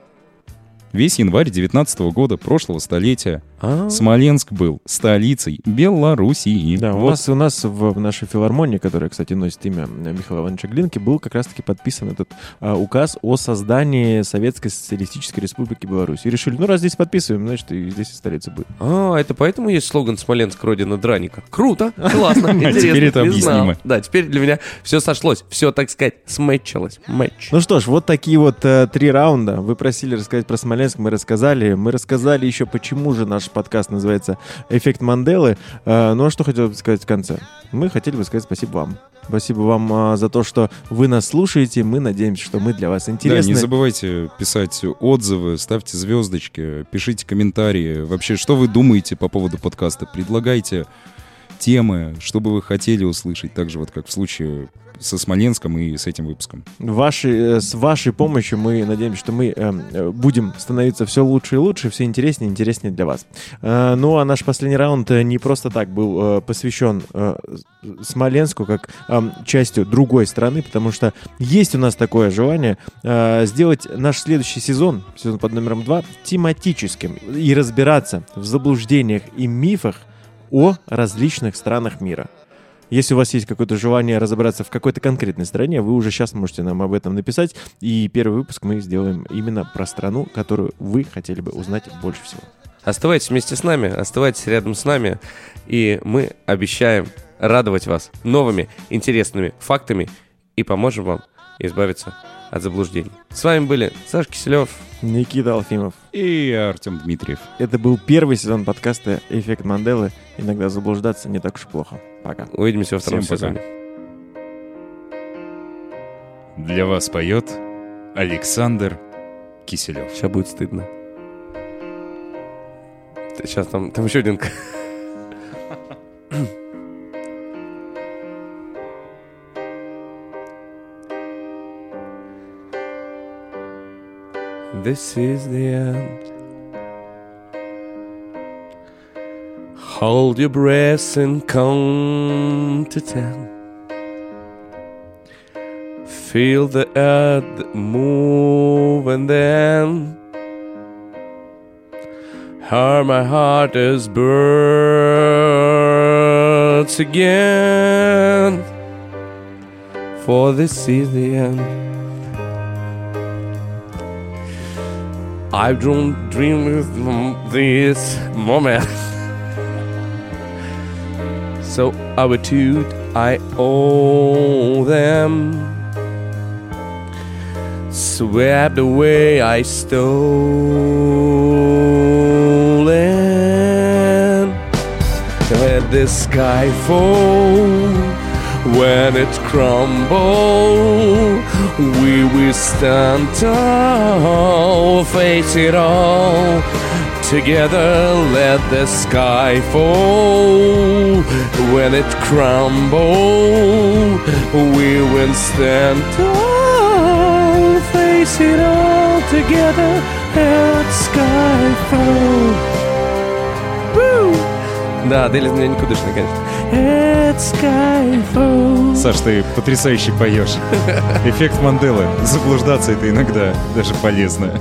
весь январь 19 года, прошлого столетия, А, Смоленск был столицей Белоруссии. Да, у Вот. нас, у нас в, в нашей филармонии, которая, кстати, носит имя э, Михаила Ивановича Глинки, был как раз-таки подписан этот а, указ о создании Советской Социалистической Республики Беларусь. И решили, ну раз здесь подписываем, значит, и здесь и столица будет. а, это поэтому есть слоган «Смоленск, родина драника». Круто, классно, интересно. теперь это объяснимо. Да, теперь для меня все сошлось, все, так сказать, смэтчилось. Матч. Ну что ж, вот такие вот э, три раунда. Вы просили рассказать про Смоленск, мы рассказали. Мы рассказали еще, почему же наш подкаст называется «Эффект Манделы». Э, ну а что хотел бы сказать в конце? Мы хотели бы сказать спасибо вам. Спасибо вам а, за то, что вы нас слушаете. Мы надеемся, что мы для вас Да, интересны. не забывайте писать отзывы, ставьте звездочки, пишите комментарии. Вообще, что вы думаете по поводу подкаста? Предлагайте темы, что бы вы хотели услышать, так же вот как в случае со Смоленском и с этим выпуском. Ваши, э, с вашей помощью мы надеемся, что мы эм, э, будем становиться все лучше и лучше, все интереснее и интереснее для вас. Э, ну а наш последний раунд э, не просто так был э, посвящен э, Смоленску как эм, частью другой страны, потому что есть у нас такое желание э, сделать наш следующий сезон, сезон под номером 2, тематическим и разбираться в заблуждениях и мифах о различных странах мира. Если у вас есть какое-то желание разобраться в какой-то конкретной стране, вы уже сейчас можете нам об этом написать. И первый выпуск мы сделаем именно про страну, которую вы хотели бы узнать больше всего. Оставайтесь вместе с нами, оставайтесь рядом с нами, и мы обещаем радовать вас новыми интересными фактами и поможем вам избавиться от заблуждений. С вами были Саш Киселев. Никита Алфимов. И Артем Дмитриев. Это был первый сезон подкаста «Эффект Манделы». Иногда заблуждаться не так уж плохо. Пока. Увидимся во втором Всем пока. сезоне. Для вас поет Александр Киселев. Сейчас будет стыдно. Сейчас там, там еще один... This is the end. Hold your breath and count to ten. Feel the earth move and then how my heart is burns again. For this is the end. I've dreamed dream this moment. so attitude I owe them. Swept away I stole and let the sky fall when it crumble we will stand tall face it all together let the sky fall when it crumble we will stand tall face it all together let sky fall Woo! Да, Дели меня никудышный, конечно. Саш, ты потрясающе поешь. Эффект Манделы. Заблуждаться это иногда даже полезно.